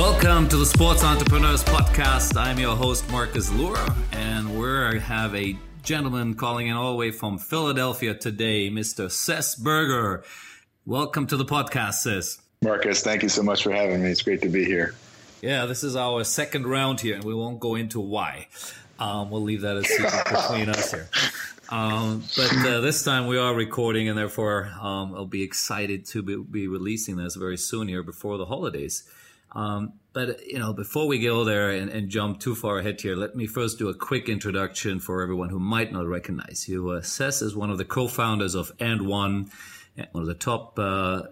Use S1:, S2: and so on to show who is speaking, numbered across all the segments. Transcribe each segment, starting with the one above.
S1: Welcome to the Sports Entrepreneurs Podcast. I'm your host, Marcus Lura, and we have a gentleman calling in all the way from Philadelphia today, Mr. Seth Berger. Welcome to the podcast, Seth.
S2: Marcus, thank you so much for having me. It's great to be here.
S1: Yeah, this is our second round here, and we won't go into why. Um, we'll leave that a secret between us here. Um, but uh, this time we are recording, and therefore um, I'll be excited to be, be, releasing this very soon here before the holidays. Um, but you know, before we go there and, and, jump too far ahead here, let me first do a quick introduction for everyone who might not recognize you. Uh, Seth is one of the co-founders of AND1, one of the top uh,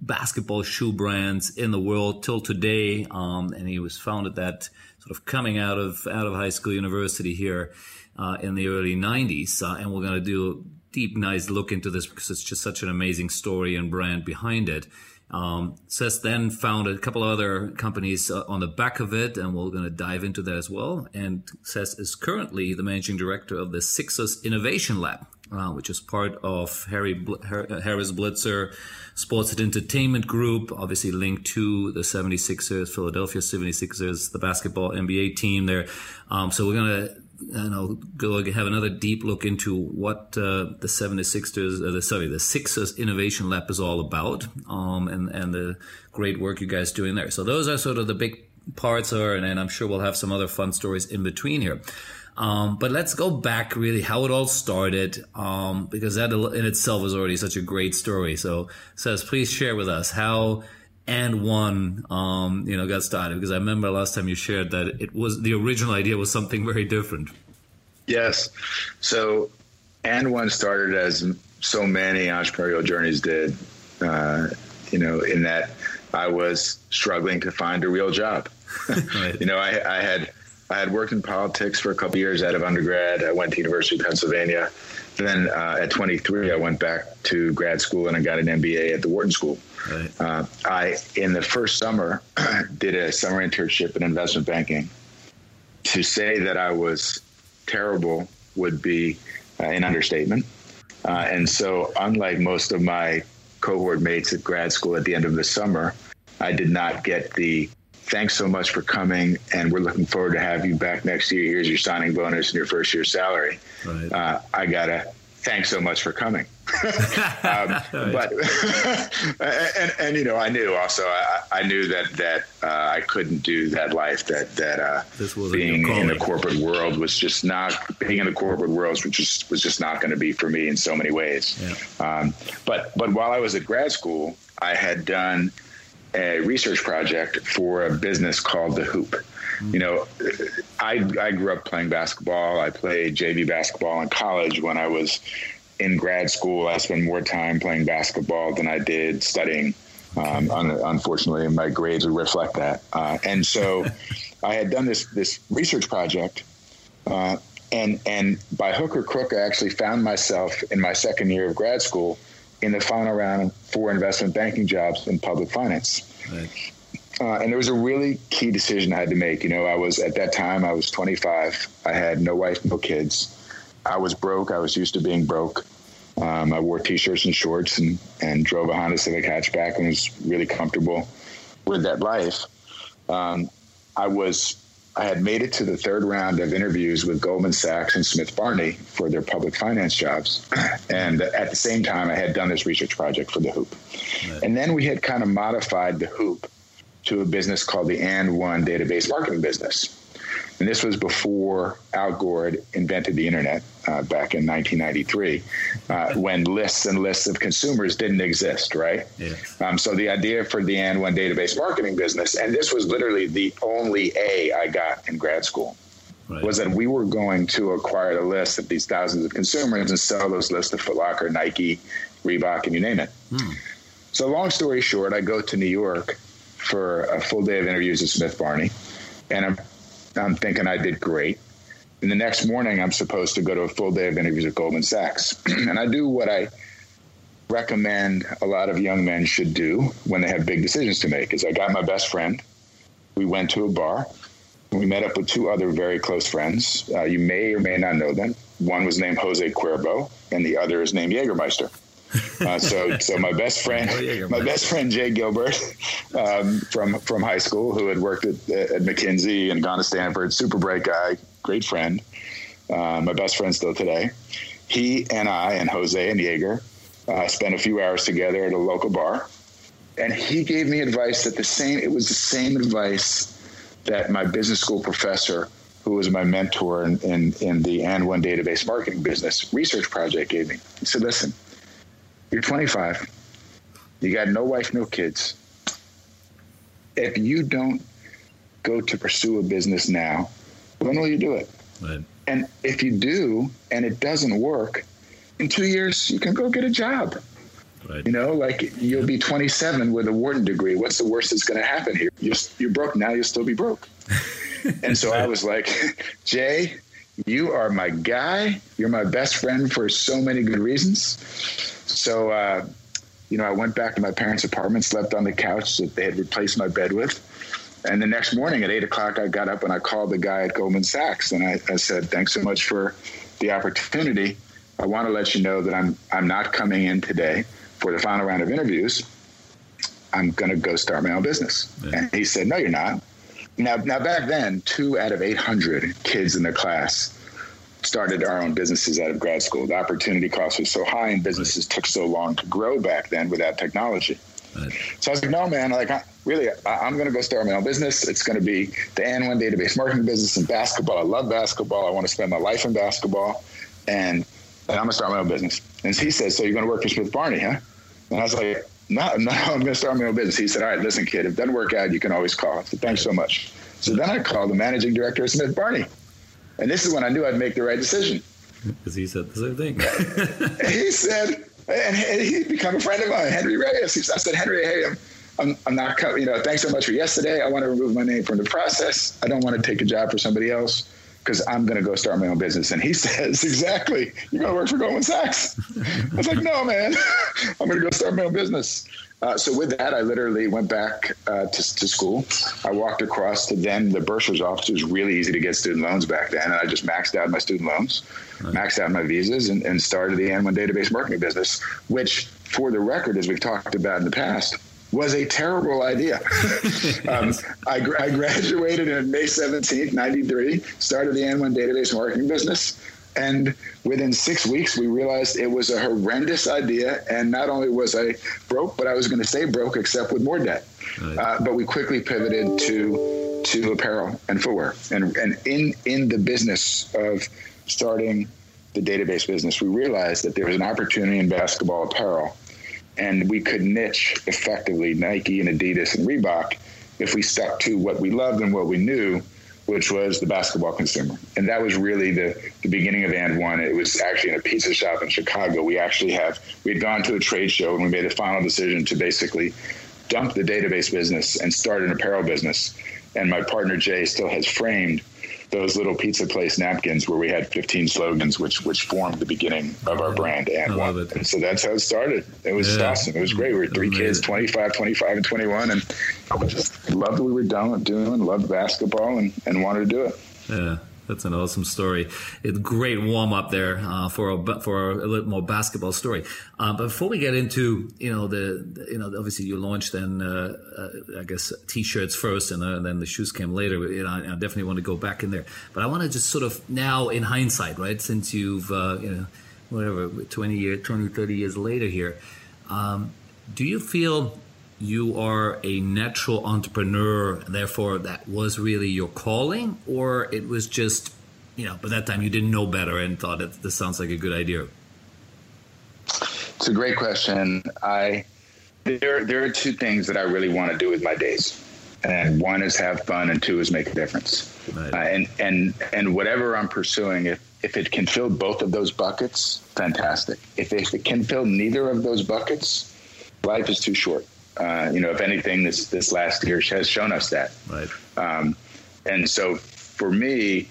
S1: basketball shoe brands in the world till today, um, and he was founded that sort of coming out of out of high school, university here uh, in the early 90s. Uh, and we're going to do a deep, nice look into this because it's just such an amazing story and brand behind it. Um, Seth then founded a couple other companies uh, on the back of it, and we're going to dive into that as well. And Seth is currently the managing director of the Sixers Innovation Lab, uh, which is part of Harry Bl- Harris Blitzer Sports and Entertainment Group, obviously linked to the 76ers, Philadelphia 76ers, the basketball NBA team there. Um, so we're going to and I'll go have another deep look into what uh, the 76ers, uh, the, sorry, the Sixers Innovation Lab is all about, um, and, and the great work you guys doing there. So those are sort of the big parts are, and, and I'm sure we'll have some other fun stories in between here. Um, but let's go back really how it all started, um, because that in itself is already such a great story. So, Seth, please share with us how AND1 um, you know got started because I remember last time you shared that it was the original idea was something very different.
S2: Yes, so AND1 started as so many entrepreneurial journeys did. Uh, you know, in that I was struggling to find a real job. right. You know, I, I, had I had worked in politics for a couple years out of undergrad. I went to University of Pennsylvania. Then uh, at 23, I went back to grad school and I got an MBA at the Wharton School. Right. Uh, I, in the first summer, did a summer internship in investment banking. To say that I was terrible would be uh, an understatement. Uh, and so, unlike most of my cohort mates at grad school at the end of the summer, I did not get the thanks so much for coming, and we're looking forward to have you back next year. Here's your signing bonus and your first year salary. Right. Uh, I gotta thanks so much for coming. um, but and, and you know I knew also I, I knew that that uh, I couldn't do that life that that uh, being in the corporate world was just not being in the corporate world was just was just not going to be for me in so many ways. Yeah. Um, but but while I was at grad school, I had done a research project for a business called the Hoop. Mm-hmm. You know, I I grew up playing basketball. I played JV basketball in college when I was in grad school. I spent more time playing basketball than I did studying. Um, un- unfortunately, my grades would reflect that. Uh, and so, I had done this this research project, uh, and and by hook or crook, I actually found myself in my second year of grad school in the final round for investment banking jobs in public finance. Right. Uh, and there was a really key decision I had to make. You know, I was at that time I was 25. I had no wife, no kids. I was broke. I was used to being broke. Um, I wore t-shirts and shorts and, and drove a Honda Civic hatchback and was really comfortable with that life. Um, I was I had made it to the third round of interviews with Goldman Sachs and Smith Barney for their public finance jobs. And at the same time, I had done this research project for the Hoop. Right. And then we had kind of modified the Hoop to a business called the AND1 database marketing business. And this was before Al Gore invented the internet uh, back in 1993, uh, when lists and lists of consumers didn't exist, right? Yeah. Um, so the idea for the AND1 database marketing business, and this was literally the only A I got in grad school, right. was that we were going to acquire the list of these thousands of consumers and sell those lists to Foot Locker, Nike, Reebok, and you name it. Hmm. So long story short, I go to New York for a full day of interviews with Smith Barney, and I'm I'm thinking I did great. And the next morning, I'm supposed to go to a full day of interviews at Goldman Sachs. and I do what I recommend a lot of young men should do when they have big decisions to make is I got my best friend. We went to a bar. We met up with two other very close friends. Uh, you may or may not know them. One was named Jose Cuervo, and the other is named Jägermeister. Uh, so, so my best friend, oh, my best friend Jay Gilbert um, from from high school, who had worked at, at McKinsey and gone to Stanford, super bright guy, great friend, uh, my best friend still today. He and I and Jose and Jaeger uh, spent a few hours together at a local bar, and he gave me advice that the same. It was the same advice that my business school professor who was my mentor in, in, in the AND1 database marketing business research project gave me. He said, listen, you're 25. You got no wife, no kids. If you don't go to pursue a business now, when will you do it? Right. And if you do and it doesn't work, in two years you can go get a job. Right. You know, like you'll be 27 with a Wharton degree. What's the worst that's going to happen here? You're, you're broke now. You'll still be broke. and so I was like, Jay, you are my guy. You're my best friend for so many good reasons. So, uh, you know, I went back to my parents' apartment, slept on the couch that they had replaced my bed with. And the next morning at eight o'clock, I got up and I called the guy at Goldman Sachs and I, I said, "Thanks so much for the opportunity. I want to let you know that I'm I'm not coming in today for the final round of interviews. I'm going to go start my own business." Yeah. And he said, "No, you're not." Now, now back then, two out of 800 kids in the class started our own businesses out of grad school. The opportunity cost was so high, and businesses right. took so long to grow back then without technology. Right. So I was like, no, man, like, I, really, I, am going to go start my own business. It's going to be the AND1 database marketing business and basketball. I love basketball. I want to spend my life in basketball, and, and I'm going to start my own business. And he says, so you're going to work for Smith Barney, huh? And I was like, no, no, I'm going to start my own business. He said, all right, listen, kid, if it doesn't work out, you can always call. I said, thanks so much. So then I called the managing director of Smith Barney. And this is when I knew I'd make the right decision.
S1: Because he said the same thing.
S2: he said, and he'd become a friend of mine, Henry Reyes. I said, Henry, hey, I'm, I'm, I'm not, you know, thanks so much for yesterday. I want to remove my name from the process. I don't want to take a job for somebody else because I'm going to go start my own business. And he says, exactly, you're going to work for Goldman Sachs. I was like, no, man, I'm going to go start my own business. Uh, so with that, I literally went back uh, to, to, school. I walked across to then the bursar's office. It was really easy to get student loans back then, and I just maxed out my student loans, right. maxed out my visas, and, and started the AND1 database marketing business. Which, for the record, as we've talked about in the past, was a terrible idea. um, I, I, graduated in May 17th, 93, started the AND1 database marketing business. And within six weeks, we realized it was a horrendous idea. And not only was I broke, but I was going to stay broke, except with more debt. Right. Uh, but we quickly pivoted to to apparel and footwear. And, and in, in the business of starting the database business, we realized that there was an opportunity in basketball apparel and we could niche effectively Nike and Adidas and Reebok if we stuck to what we loved and what we knew, which was the basketball consumer. And that was really the, the beginning of AND1. It was actually in a pizza shop in Chicago. We actually have we had gone to a trade show and we made a final decision to basically dump the database business and start an apparel business. And my partner Jay still has framed those little pizza place napkins where we had 15 slogans, which which formed the beginning of our brand. And, it. and so that's how it started. It was yeah. awesome. It was great. We were three kids, 25, 25, and 21, and just loved what we were doing, loved basketball, and, and wanted to do it.
S1: Yeah. That's an awesome story. It's great warm up there uh, for a for a little more basketball story. Uh, but before we get into you know the, the you know obviously you launched then uh, uh I guess t-shirts first and uh, then the shoes came later. You know, I, I, definitely want to go back in there. But I want to just sort of now in hindsight, right? Since you've uh, you know whatever 20 years, 20, 30 years later here, um, do you feel you are a natural entrepreneur, therefore that was really your calling, or it was just, you know, by that time you didn't know better and thought that this sounds like a good idea?
S2: It's a great question. I there there are two things that I really want to do with my days, and one is have fun, and two is make a difference. Right. Uh, and and and whatever I'm pursuing, if if it can fill both of those buckets, fantastic. If, if it can fill neither of those buckets, life is too short. Uh, you know, if anything, this this last year has shown us that.
S1: Right.
S2: Um, and so for me,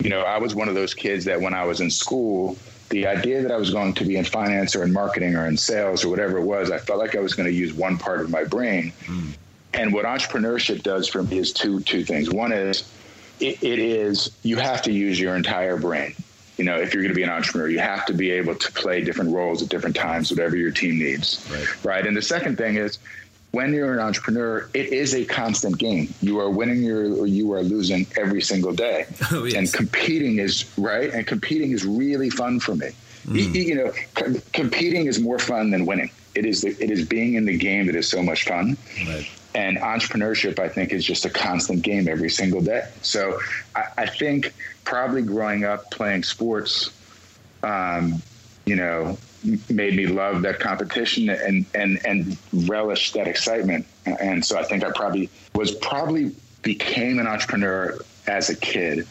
S2: you know, I was one of those kids that when I was in school, the idea that I was going to be in finance or in marketing or in sales or whatever it was, I felt like I was going to use one part of my brain. Mm. And what entrepreneurship does for me is two two things. One is it, it is you have to use your entire brain. You know, if you're going to be an entrepreneur, you have to be able to play different roles at different times, whatever your team needs. Right. right? And the second thing is, when you're an entrepreneur, it is a constant game. You are winning your or you are losing every single day. Oh, yes. And competing is right. And competing is really fun for me. Mm. You, you, know, competing is more fun than winning. It is the, it is being in the game that is so much fun. Right. And entrepreneurship, I think, is just a constant game every single day. So I, I think probably growing up playing sports, um, you know, made me love that competition and and and relish that excitement. And so I think I probably was probably became an entrepreneur as a kid.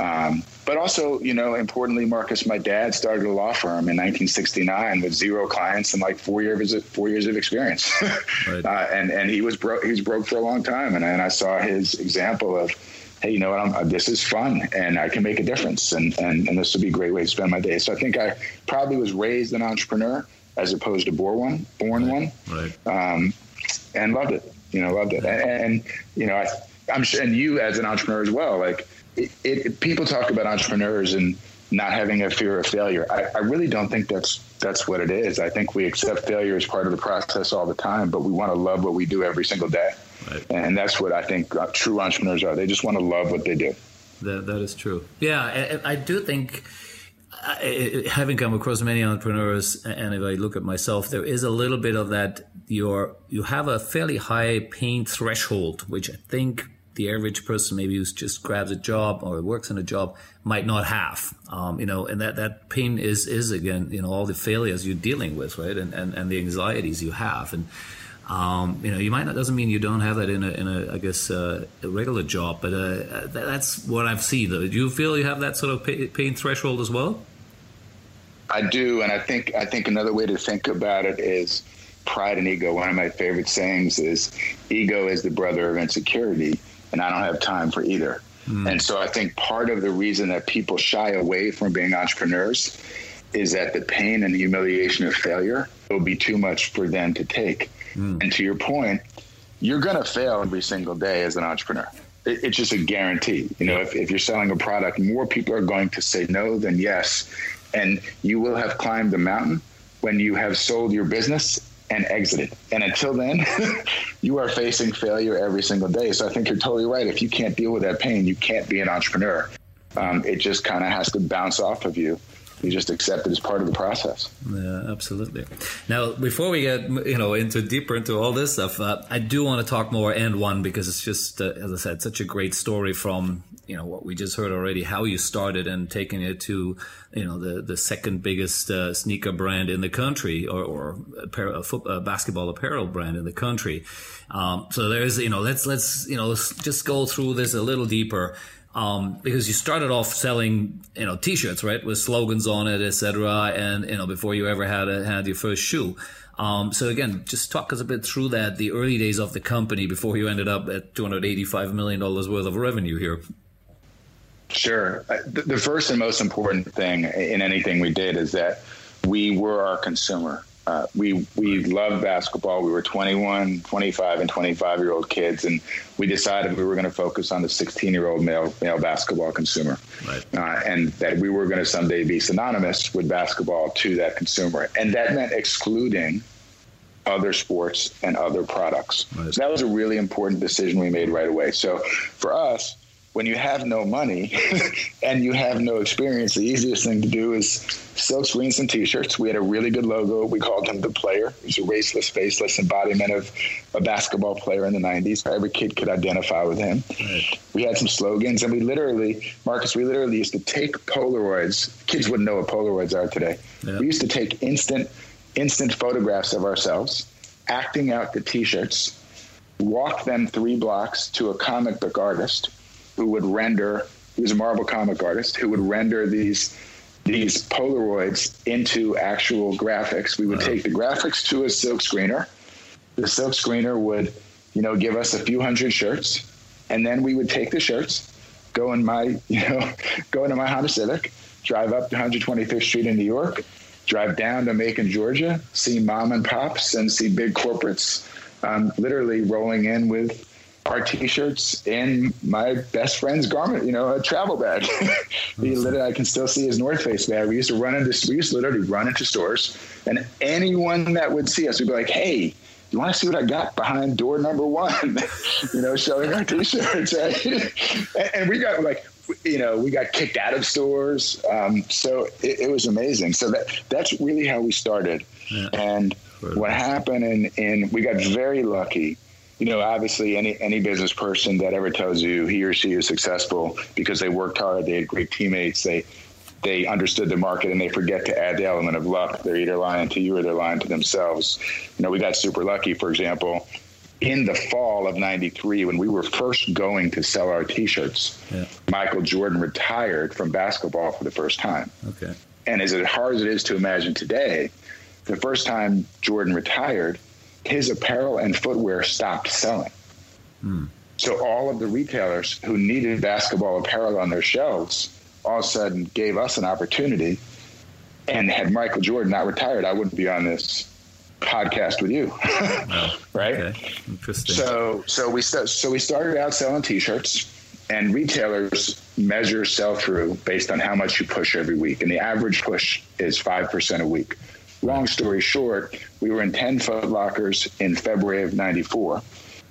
S2: Um, but also, you know, importantly, Marcus, my dad started a law firm in 1969 with zero clients and like four years of four years of experience. right. uh, and and he was broke. He was broke for a long time, and, and I saw his example of hey, you know what, I'm, this is fun and I can make a difference and, and, and this would be a great way to spend my day. So I think I probably was raised an entrepreneur as opposed to born one, born
S1: right. one, right.
S2: Um, and loved it, you know, loved it. And, and you know, I, I'm sure, and you as an entrepreneur as well, like it, it, people talk about entrepreneurs and not having a fear of failure. I, I really don't think that's, that's what it is. I think we accept failure as part of the process all the time, but we want to love what we do every single day. Right. And that's what I think uh, true entrepreneurs are. They just want to love what they do.
S1: That, that is true. Yeah, I, I do think I, having come across many entrepreneurs, and if I look at myself, there is a little bit of that. You're you have a fairly high pain threshold, which I think the average person, maybe who just grabs a job or works in a job, might not have. Um, you know, and that that pain is is again, you know, all the failures you're dealing with, right, and and, and the anxieties you have, and um, you know, you might not doesn't mean you don't have that in a, in a I guess uh, a regular job, but uh, that's what I've seen. Though, do you feel you have that sort of pain threshold as well?
S2: I do, and I think I think another way to think about it is pride and ego. One of my favorite sayings is, "Ego is the brother of insecurity," and I don't have time for either. Mm. And so I think part of the reason that people shy away from being entrepreneurs is that the pain and the humiliation of failure will be too much for them to take. Mm. And to your point, you're going to fail every single day as an entrepreneur. It, it's just a guarantee. You know, if, if you're selling a product, more people are going to say no than yes. And you will have climbed the mountain when you have sold your business and exited. And until then, you are facing failure every single day. So I think you're totally right. If you can't deal with that pain, you can't be an entrepreneur. Um, it just kind of has to bounce off of you you just accept it as part of the process.
S1: Yeah, absolutely. Now, before we get you know into deeper into all this stuff, uh, I do want to talk more AND1 because it's just, uh, as I said, such a great story from you know what we just heard already, how you started and taking it to you know the the second biggest uh, sneaker brand in the country or, or apparel, football, basketball apparel brand in the country. Um, so there's you know let's let's you know just go through this a little deeper um, because you started off selling, you know, T-shirts, right, with slogans on it, etc. And you know, before you ever had a, had your first shoe. Um, so again, just talk us a bit through that, the early days of the company before you ended up at 285 million dollars worth of revenue here.
S2: Sure. Uh, the first and most important thing in anything we did is that we were our consumer. Uh, we we loved basketball. We were 21, 25, and 25 year old kids, and we decided we were going to focus on the 16 year old male male basketball consumer, right. uh, and that we were going to someday be synonymous with basketball to that consumer, and that meant excluding other sports and other products. Right. So that was a really important decision we made right away. So for us, when you have no money and you have no experience, the easiest thing to do is silk screens and t-shirts. We had a really good logo. We called him the player. He's a raceless, faceless embodiment of a basketball player in the 90s. Every kid could identify with him. Right. We had some slogans and we literally, Marcus, we literally used to take Polaroids. Kids wouldn't know what Polaroids are today. Yeah. We used to take instant, instant photographs of ourselves, acting out the t-shirts, walk them three blocks to a comic book artist who would render. He was a Marvel comic artist who would render these these Polaroids into actual graphics. We would wow. take the graphics to a silk screener. The silk screener would, you know, give us a few hundred shirts, and then we would take the shirts, go in my, you know, go into my Honda Civic, drive up to 125th Street in New York, drive down to Macon, Georgia, see mom and pops and see big corporates, um, literally rolling in with our t-shirts in my best friend's garment, you know, a travel bag. he literally, I can still see his North Face bag. We used to run into, we used to literally run into stores, and anyone that would see us would be like, "Hey, you want to see what I got behind door number one? you know, showing our t-shirts, right? and, and we got like, you know, we got kicked out of stores. Um, so it, it, was amazing. So that that's really how we started. Yeah. And what happened, and and we got very lucky you know, obviously any any business person that ever tells you he or she is successful because they worked hard, they had great teammates, they they understood the market and they forget to add the element of luck. They're either lying to you or they're lying to themselves. You know, we got super lucky, for example, in the fall of 93 when we were first going to sell our t-shirts. Yeah. Michael Jordan retired from basketball for the first time.
S1: Okay.
S2: And as hard as it is to imagine today, the first time Jordan retired, his apparel and footwear stopped selling. Hmm. So all of the retailers who needed basketball apparel on their shelves all of a sudden gave us an opportunity. And had Michael Jordan not retired, I wouldn't be on this podcast with you, right? Okay.
S1: Interesting.
S2: So, so we st- so we started out selling T-shirts, and retailers measure sell through based on how much you push every week, and the average push is five percent a week long story short, we were in 10 Foot Lockers in February of 94.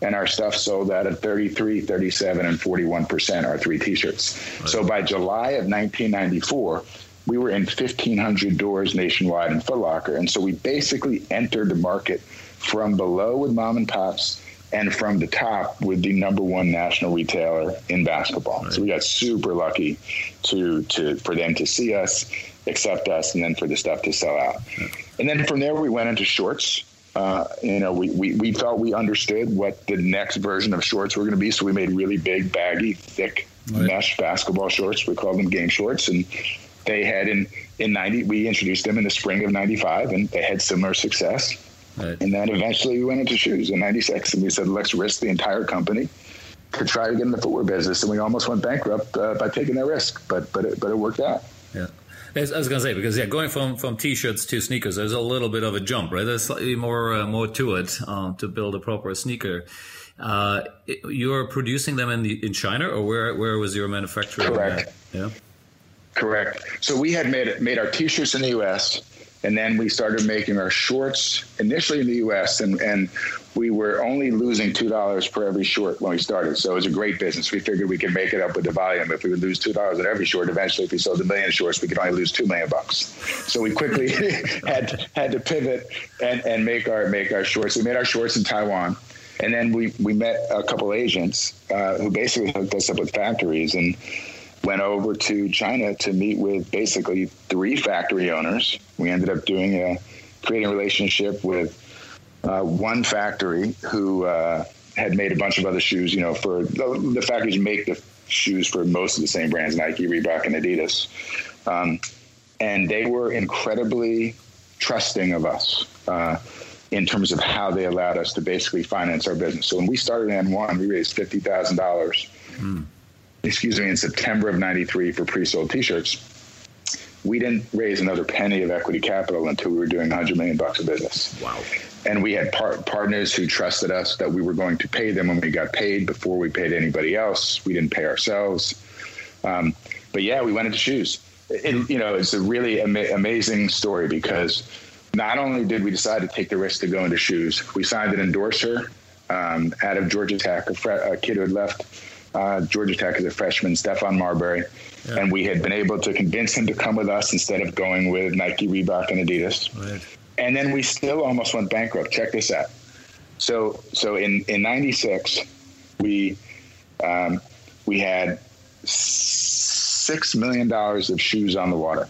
S2: And our stuff sold out at 33, 37, and 41%, our three t shirts. Right. So by July of 1994, we were in 1,500 doors nationwide in Foot Locker. And so we basically entered the market from below with mom and pops and from the top with the number one national retailer in basketball. Right. So we got super lucky to to for them to see us accept us and then for the stuff to sell out. And then from there, we went into shorts. Uh, you know, we, we, we felt we understood what the next version of shorts were going to be. So we made really big, baggy, thick right. mesh basketball shorts. We called them game shorts. And they had in, in 90, we introduced them in the spring of 95 and they had similar success. Right. And then eventually we went into shoes in 96 and we said, let's risk the entire company to try to get in the footwear business. And we almost went bankrupt uh, by taking that risk, but, but it, but it worked out.
S1: Yeah. I was going to say because yeah, going from from t-shirts to sneakers, there's a little bit of a jump, right? There's slightly more uh, more to it um, to build a proper sneaker. Uh, you're producing them in the in China, or where where was your manufacturing?
S2: Correct.
S1: Yeah.
S2: Correct. So we had made made our t-shirts in the U.S. And then we started making our shorts initially in the U.S. and and we were only losing two dollars per every short when we started. So it was a great business. We figured we could make it up with the volume. If we would lose two dollars at every short, eventually, if we sold a million shorts, we could only lose two million bucks. So we quickly had had to pivot and, and make our make our shorts. We made our shorts in Taiwan. And then we, we met a couple agents uh, who basically hooked us up with factories and went over to China to meet with basically three factory owners. We ended up doing a creating a relationship with uh, one factory who uh, had made a bunch of other shoes. You know, for the, the, factories make the shoes for most of the same brands: Nike, Reebok, and Adidas. Um, and they were incredibly trusting of us. Uh, in terms of how they allowed us to basically finance our business. So when we started AND1, we raised fifty thousand dollars mm excuse me, in September of 93 for pre-sold t-shirts. We didn't raise another penny of equity capital until we were doing 100 million bucks of business.
S1: Wow.
S2: And we had par- partners who trusted us that we were going to pay them when we got paid before we paid anybody else. We didn't pay ourselves. Um, but yeah, we went into shoes. It, you know, it's a really ama- amazing story because not only did we decide to take the risk to go into shoes, we signed an endorser um, out of Georgia Tech, a, fr- a kid who had left uh, Georgia Tech as a freshman, Stephon Marbury. Yeah. And we had been able to convince him to come with us instead of going with Nike, Reebok, and Adidas. Right. And then we still almost went bankrupt. Check this out. So, so in, in 96, we, um, we had $6 million of shoes on the water.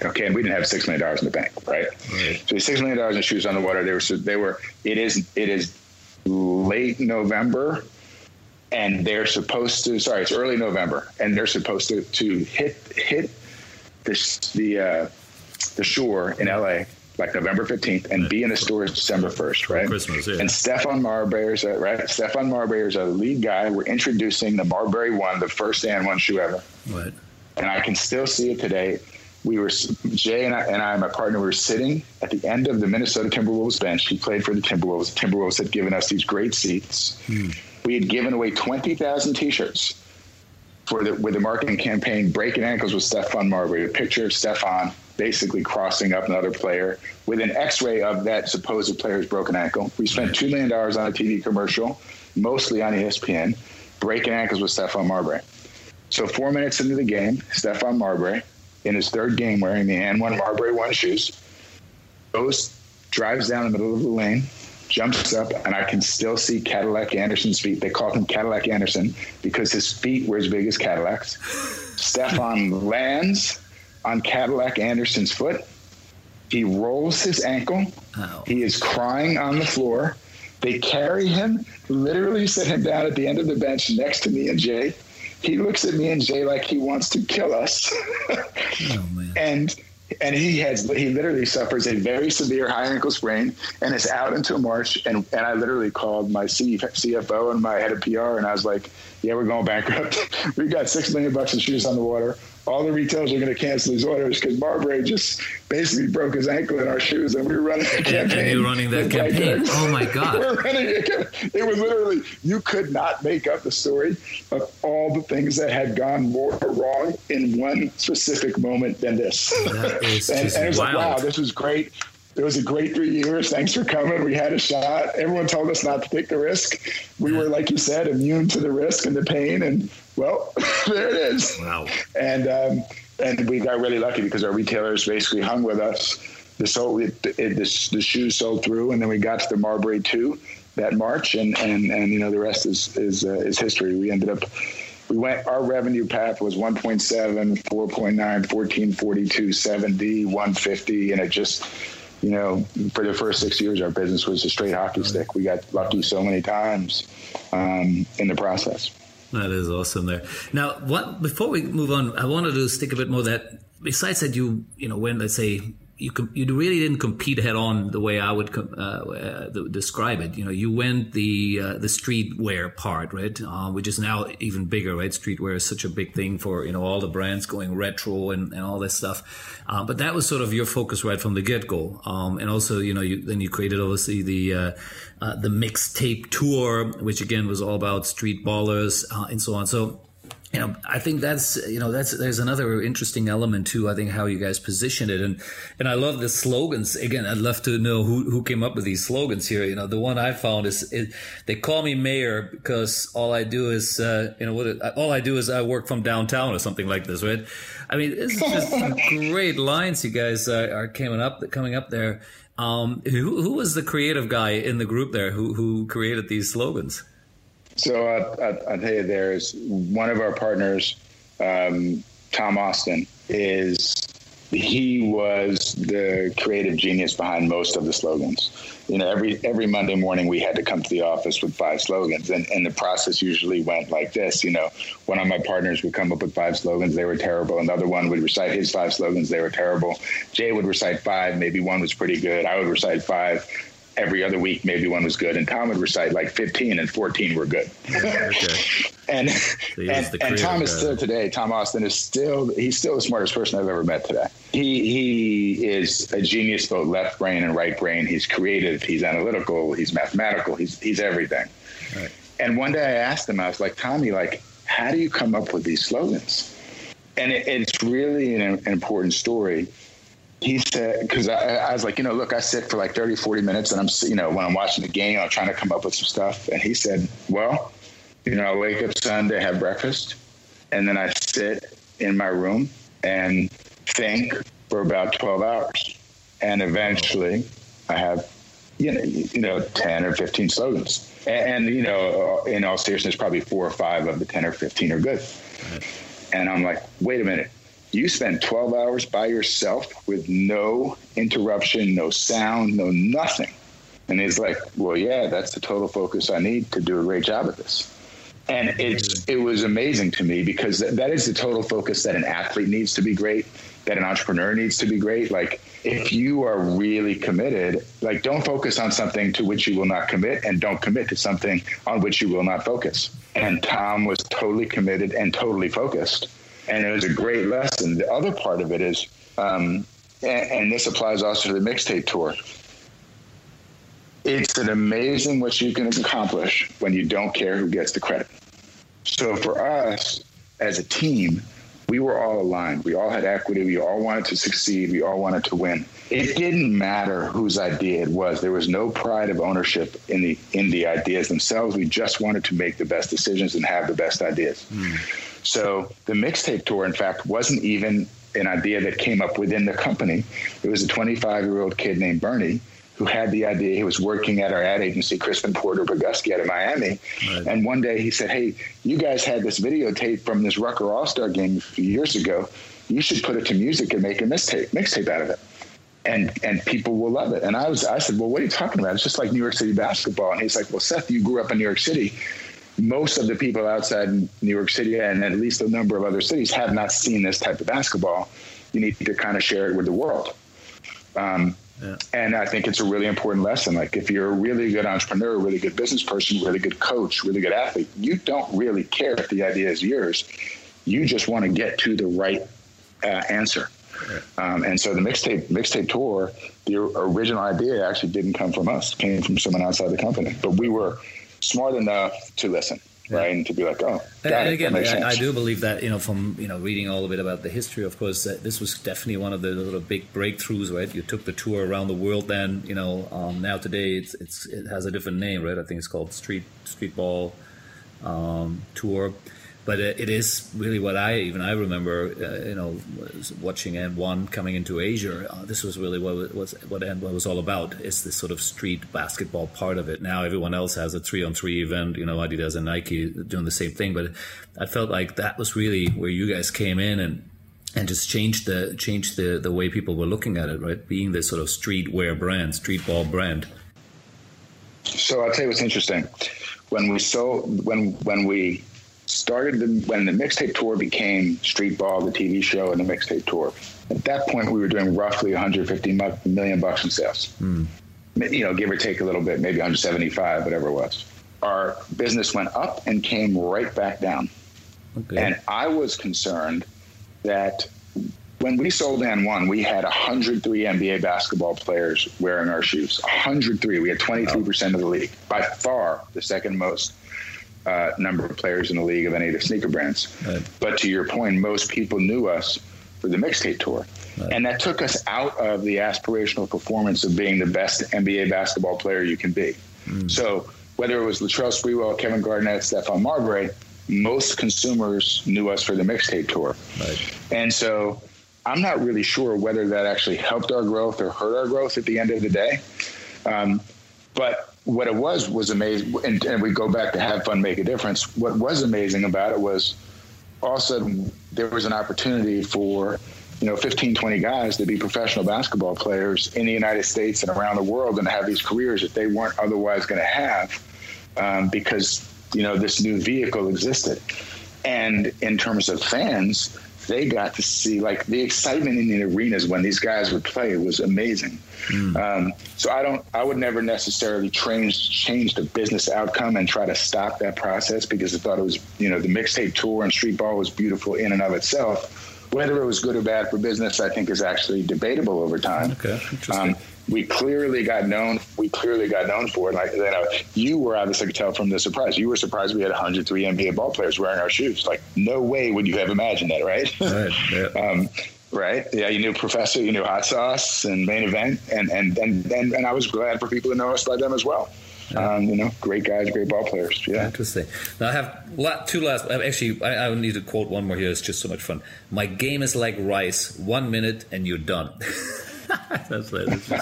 S2: Okay, and we didn't have six million dollars in the bank, right? right. So six million dollars in shoes on the water. They were they were. It is it is late November and they're supposed to sorry it's early november and they're supposed to to hit hit this the uh, the shore in la like november 15th and be in the stores december 1st right
S1: christmas yeah.
S2: and Stephon marbury's a, right stephon marbury's a lead guy we're introducing the marbury one the first AND1 shoe ever
S1: right
S2: and i can still see it today we were Jay and I, and I, my partner, we were sitting at the end of the Minnesota Timberwolves bench. He played for the Timberwolves. The Timberwolves had given us these great seats. Hmm we had given away 20,000 t-shirts for the with the marketing campaign breaking ankles with Stephon Marbury. A picture of Stephon basically crossing up another player with an X-ray of that supposed player's broken ankle. We spent two million dollars on a TV commercial, mostly on ESPN, breaking ankles with Stephon Marbury. So four minutes into the game, Stephon Marbury, in his third game wearing the AND1 Marbury One shoes, goes, drives down the middle of the lane, jumps up, and I can still see Cadillac Anderson's feet. They call him Cadillac Anderson because his feet were as big as Cadillac's. Stephon lands on Cadillac Anderson's foot. He rolls his ankle. Oh. He is crying on the floor. They carry him, literally sit him down at the end of the bench next to me and Jay. He looks at me and Jay like he wants to kill us. oh, and and he has he literally suffers a very severe high ankle sprain and is out until March. And and I literally called my CFO and my head of PR, and I was like, "Yeah, we're going bankrupt. We've got six million bucks in shoes on the water all the retailers are going to cancel these orders because Marbury just basically broke his ankle in our shoes, and we were running a campaign.
S1: You running that campaign? Oh my god!
S2: we're running a campaign. It was literally you could not make up the story of all the things that had gone more wrong in one specific moment than this.
S1: That is and, and
S2: it was
S1: wild.
S2: like, wow, this was great. It was a great three years. Thanks for coming. We had a shot. Everyone told us not to take the risk. We were, like you said, immune to the risk and the pain. And well, there it is.
S1: Wow.
S2: And um, and we got really lucky because our retailers basically hung with us. The sold it, it, the, the shoes sold through, and then we got to the Marbury two that March, and and and you know the rest is is uh, is history. We ended up we went our revenue path was 1.7 4.9 14 42 70 150 and it just you know, for the first six years, our business was a straight hockey stick. We got lucky so many times um, in the process.
S1: That is awesome. There now, what before we move on, I wanted to stick a bit more that besides that, you you know, when let's say you you really didn't compete head on the way I would uh, uh, describe it. You know, you went the uh, the streetwear part, right, uh, which is now even bigger, right? Streetwear is such a big thing for you know all the brands going retro and, and all this stuff. Uh, but that was sort of your focus right from the get go. Um, and also, you know, you, then you created obviously the uh, the mixtape tour, which again was all about street ballers and so on. So you know, I think that's you know that's there's another interesting element too. I think how you guys position it, and and I love the slogans. Again, I'd love to know who who came up with these slogans here. You know, the one I found is they call me mayor because all I do is uh, you know what all I do is I work from downtown or something like this, right? I mean, this is just great lines you guys uh, are coming up coming up there. Um, who who was the creative guy in the group there who who created these slogans?
S2: So uh, I'll tell you, there's one of our partners, um, Tom Austin, is he was the creative genius behind most of the slogans. You know, every every Monday morning we had to come to the office with five slogans, and, and the process usually went like this. You know, one of my partners would come up with five slogans, they were terrible. Another one would recite his five slogans, they were terrible. Jay would recite five, maybe one was pretty good. I would recite five every other week maybe one was good. And tom would recite like 15 and 14 were good. Okay. and so and, and tom is still today tom austin is still he's still the smartest person i've ever met today. He he is a genius both left brain and right brain. He's creative he's analytical he's mathematical he's he's everything. Right. and one day i asked him i was like tommy like how do you come up with these slogans? And it, it's really an, an important story he said because I, I, was like you know look i sit for like 30 40 minutes and i'm you know when i'm watching the game i'm trying to come up with some stuff. And he said well you know i wake up sunday have breakfast and then i sit in my room and think for about 12 hours. And eventually i have you know, you know 10 or 15 slogans. And, and you know in all seriousness probably four or five of the 10 or 15 are good. And i'm like wait a minute you spend 12 hours by yourself with no interruption, no sound, no nothing. And he's like, well, yeah, that's the total focus I need to do a great job at this. And it's mm-hmm. it was amazing to me because that is the total focus that an athlete needs to be great, that an entrepreneur needs to be great. Like if you are really committed, like don't focus on something to which you will not commit and don't commit to something on which you will not focus. And Tom was totally committed and totally focused and it was a great lesson. The other part of it is, um, and, and, this applies also to the mixtape tour. it's an amazing what you can accomplish when you don't care who gets the credit. So for us as a team, we were all aligned. We all had equity. We all wanted to succeed. We all wanted to win. It didn't matter whose idea it was. There was no pride of ownership in the in the ideas themselves. We just wanted to make the best decisions and have the best ideas. Mm. So the mixtape tour, in fact, wasn't even an idea that came up within the company. It was a 25 year old kid named Bernie who had the idea. He was working at our ad agency, Crispin Porter Bogusky out of Miami. Right. And one day he said, Hey, you guys had this videotape from this Rucker All Star game a few years ago. You should put it to music and make a mixtape, mixtape out of it. And and people will love it. And I was I said, Well, what are you talking about? It's just like New York City basketball. And he's like, Well, Seth, you grew up in New York City. Most of the people outside New York City and at least a number of other cities have not seen this type of basketball. You need to kind of share it with the world. Um, yeah. And I think it's a really important lesson. Like if you're a really good entrepreneur, a really good business person, really good coach, really good athlete, you don't really care if the idea is yours. You just want to get to the right uh, answer. Um, and so the mixtape mixtape tour, the original idea actually didn't come from us; came from someone outside the company. But we were smart enough to listen right? And to be like, oh, and,
S1: and again, I, I, do believe that you know from you know reading all a bit about the history, of course, that this was definitely one of the sort of big breakthroughs, right? You took the tour around the world. Then you know um, now today it's it's it has a different name, right? I think it's called Street Street Ball um, Tour but it is really what I even I remember, uh, you know, watching AND1 coming into Asia. Uh, this was really what was what AND1 was all about. Is this sort of street basketball part of it? Now everyone else has a three on three event. You know, Adidas and Nike doing the same thing. But I felt like that was really where you guys came in and and just changed the changed the the way people were looking at it. Right, being this sort of streetwear brand, street ball brand.
S2: So I'll tell you what's interesting. When we saw when when we started the, when the mixtape tour became Street Ball, the TV show, and the mixtape tour. At that point, we were doing roughly 150 million bucks in sales. Mm. You know, give or take a little bit, maybe 175, whatever it was. Our business went up and came right back down. Okay. And I was concerned that when we sold AND1, we had 103 NBA basketball players wearing our shoes. 103. We had 23% of the league. By far the second most uh, number of players in the league of any of the sneaker brands. Right. But to your point, most people knew us for the mixtape tour. Right. And that took us out of the aspirational performance of being the best NBA basketball player you can be. Mm. So whether it was Latrell Sprewell, Kevin Garnett, Stephon Marbury, most consumers knew us for the mixtape tour. Right. And so I'm not really sure whether that actually helped our growth or hurt our growth at the end of the day. Um, but what it was was amazing. And, and, we go back to have fun, make a difference. What was amazing about it was all of a sudden there was an opportunity for, you know, 15, 20 guys to be professional basketball players in the United States and around the world and have these careers that they weren't otherwise going to have um, because, you know, this new vehicle existed. And in terms of fans, they got to see like the excitement in the arenas when these guys would play was amazing. Mm. Um, so I don't, I would never necessarily change change the business outcome and try to stop that process because I thought it was, you know, the mixtape tour and street ball was beautiful in and of itself. Whether it was good or bad for business, I think is actually debatable over time. Okay, interesting. Um, we clearly got known. We clearly got known for it. Like you know, you were obviously could tell from the surprise. You were surprised we had 103 NBA ball players wearing our shoes. Like no way would you have imagined that, right? Right. Yeah. um, right. Yeah. You knew Professor. You knew Hot Sauce and Main Event, and and and and, and I was glad for people to know us by them as well. Yeah. Um, you know, great guys, great ball players. Yeah.
S1: Interesting. Now I have two last. Actually, I, I need to quote one more here. It's just so much fun. My game is like rice. One minute and you're done. That's it. Just,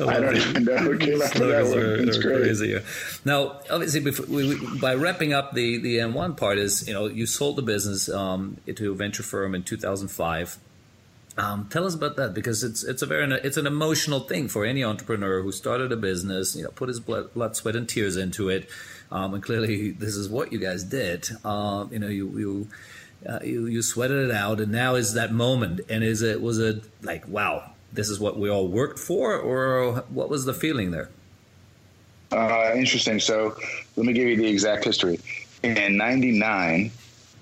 S1: I, don't know who came up with that one. It's crazy. Now, obviously, before, we, by wrapping up the the AND1 part, is you know you sold the business um, to a venture firm in 2005. Um, tell us about that because it's it's a very it's an emotional thing for any entrepreneur who started a business. You know, put his blood, blood sweat, and tears into it, um, and clearly this is what you guys did. Um, you know, you you. Uh, you you sweated it out, and now is that moment. And is it was it like wow? This is what we all worked for, or what was the feeling there?
S2: Uh, interesting. So let me give you the exact history. In '99,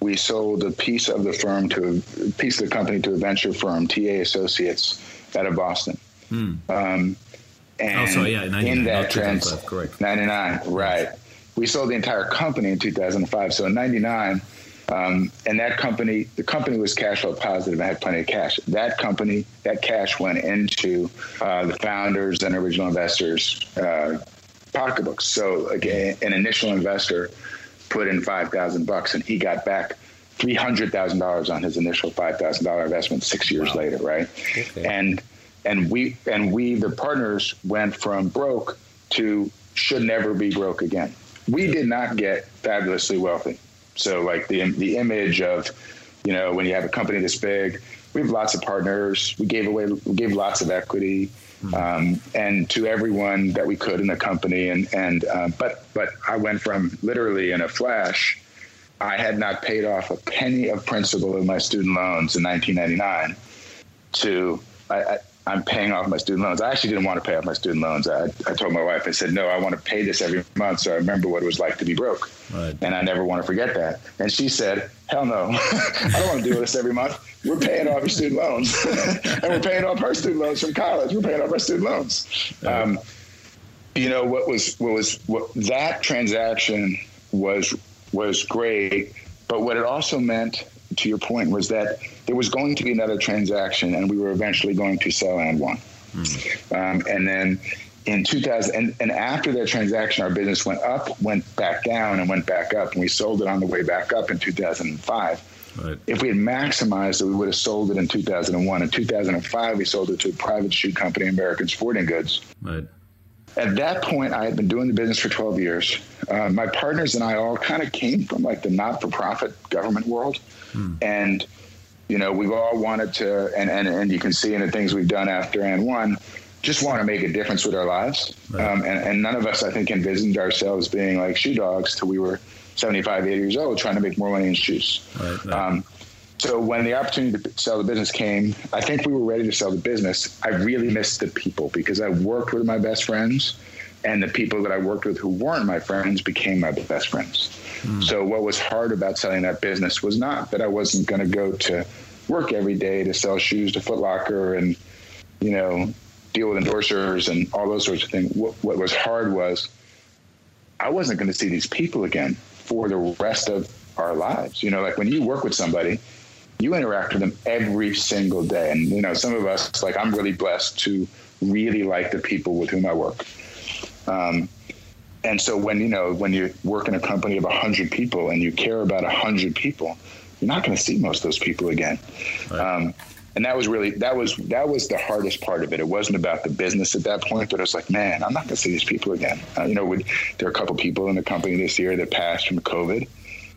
S2: we sold a piece of the firm to a piece of the company to a venture firm, TA Associates, out of Boston. Hmm. Um, And
S1: oh, sorry, yeah, 99,
S2: in that trans,
S1: correct.
S2: 99, right. We sold the entire company in 2005. So in 99, um, and that company, the company was cash flow positive and had plenty of cash. That company, that cash went into uh, the founders and original investors' uh, pocketbooks. So again, an initial investor put in five thousand bucks, and he got back three hundred thousand dollars on his initial five thousand dollar investment six years wow. later, right? Okay. And and we and we the partners went from broke to should never be broke again. We did not get fabulously wealthy. So like the the image of, you know, when you have a company this big, we have lots of partners. We gave away we gave lots of equity. Hmm. Um, and to everyone that we could in the company. And and uh, but but I went from literally in a flash. I had not paid off a penny of principal of my student loans in 1999 to I, I'm paying off my student loans. I actually didn't want to pay off my student loans. I, I told my wife, I said, no, I want to pay this every month. So I remember what it was like to be broke. Right. And I never want to forget that. And she said, hell no, I don't want to do this every month. We're paying off your student loans. and we're paying off her student loans from college. We're paying off our student loans. Right. Um, you know, what was, what was, what that transaction was, was great. But what it also meant to your point, was that there was going to be another transaction, and we were eventually going to sell AND1. Mm. Um, and then in 2000, and, and after that transaction, our business went up, went back down, and went back up, and we sold it on the way back up in 2005. Right. If we had maximized it, we would have sold it in 2001. In 2005, we sold it to a private shoe company, American Sporting Goods. Right. At that point, I had been doing the business for 12 years. Uh, my partners and I all kind of came from like the not-for-profit government world. Hmm. And, you know, we've all wanted to, and, and, and you can see in the things we've done after AND1, just want to make a difference with our lives. Right. Um, and, and none of us, I think, envisioned ourselves being like shoe dogs till we were 75, 80 years old, trying to make more money in shoes. Right, right. Um, so when the opportunity to sell the business came, I think we were ready to sell the business. I really missed the people because I worked with my best friends, and the people that I worked with who weren't my friends became my best friends. Mm. So what was hard about selling that business was not that I wasn't going to go to work every day to sell shoes to Foot Locker and you know deal with endorsers and all those sorts of things. What, what was hard was I wasn't going to see these people again for the rest of our lives. You know, like when you work with somebody, you interact with them every single day. And, you know, some of us, like I'm really blessed to really like the people with whom I work. Um, and so when you know when you work in a company of 100 people and you care about 100 people you're not going to see most of those people again right. um, and that was really that was that was the hardest part of it it wasn't about the business at that point but it was like man i'm not going to see these people again uh, you know we, there are a couple people in the company this year that passed from covid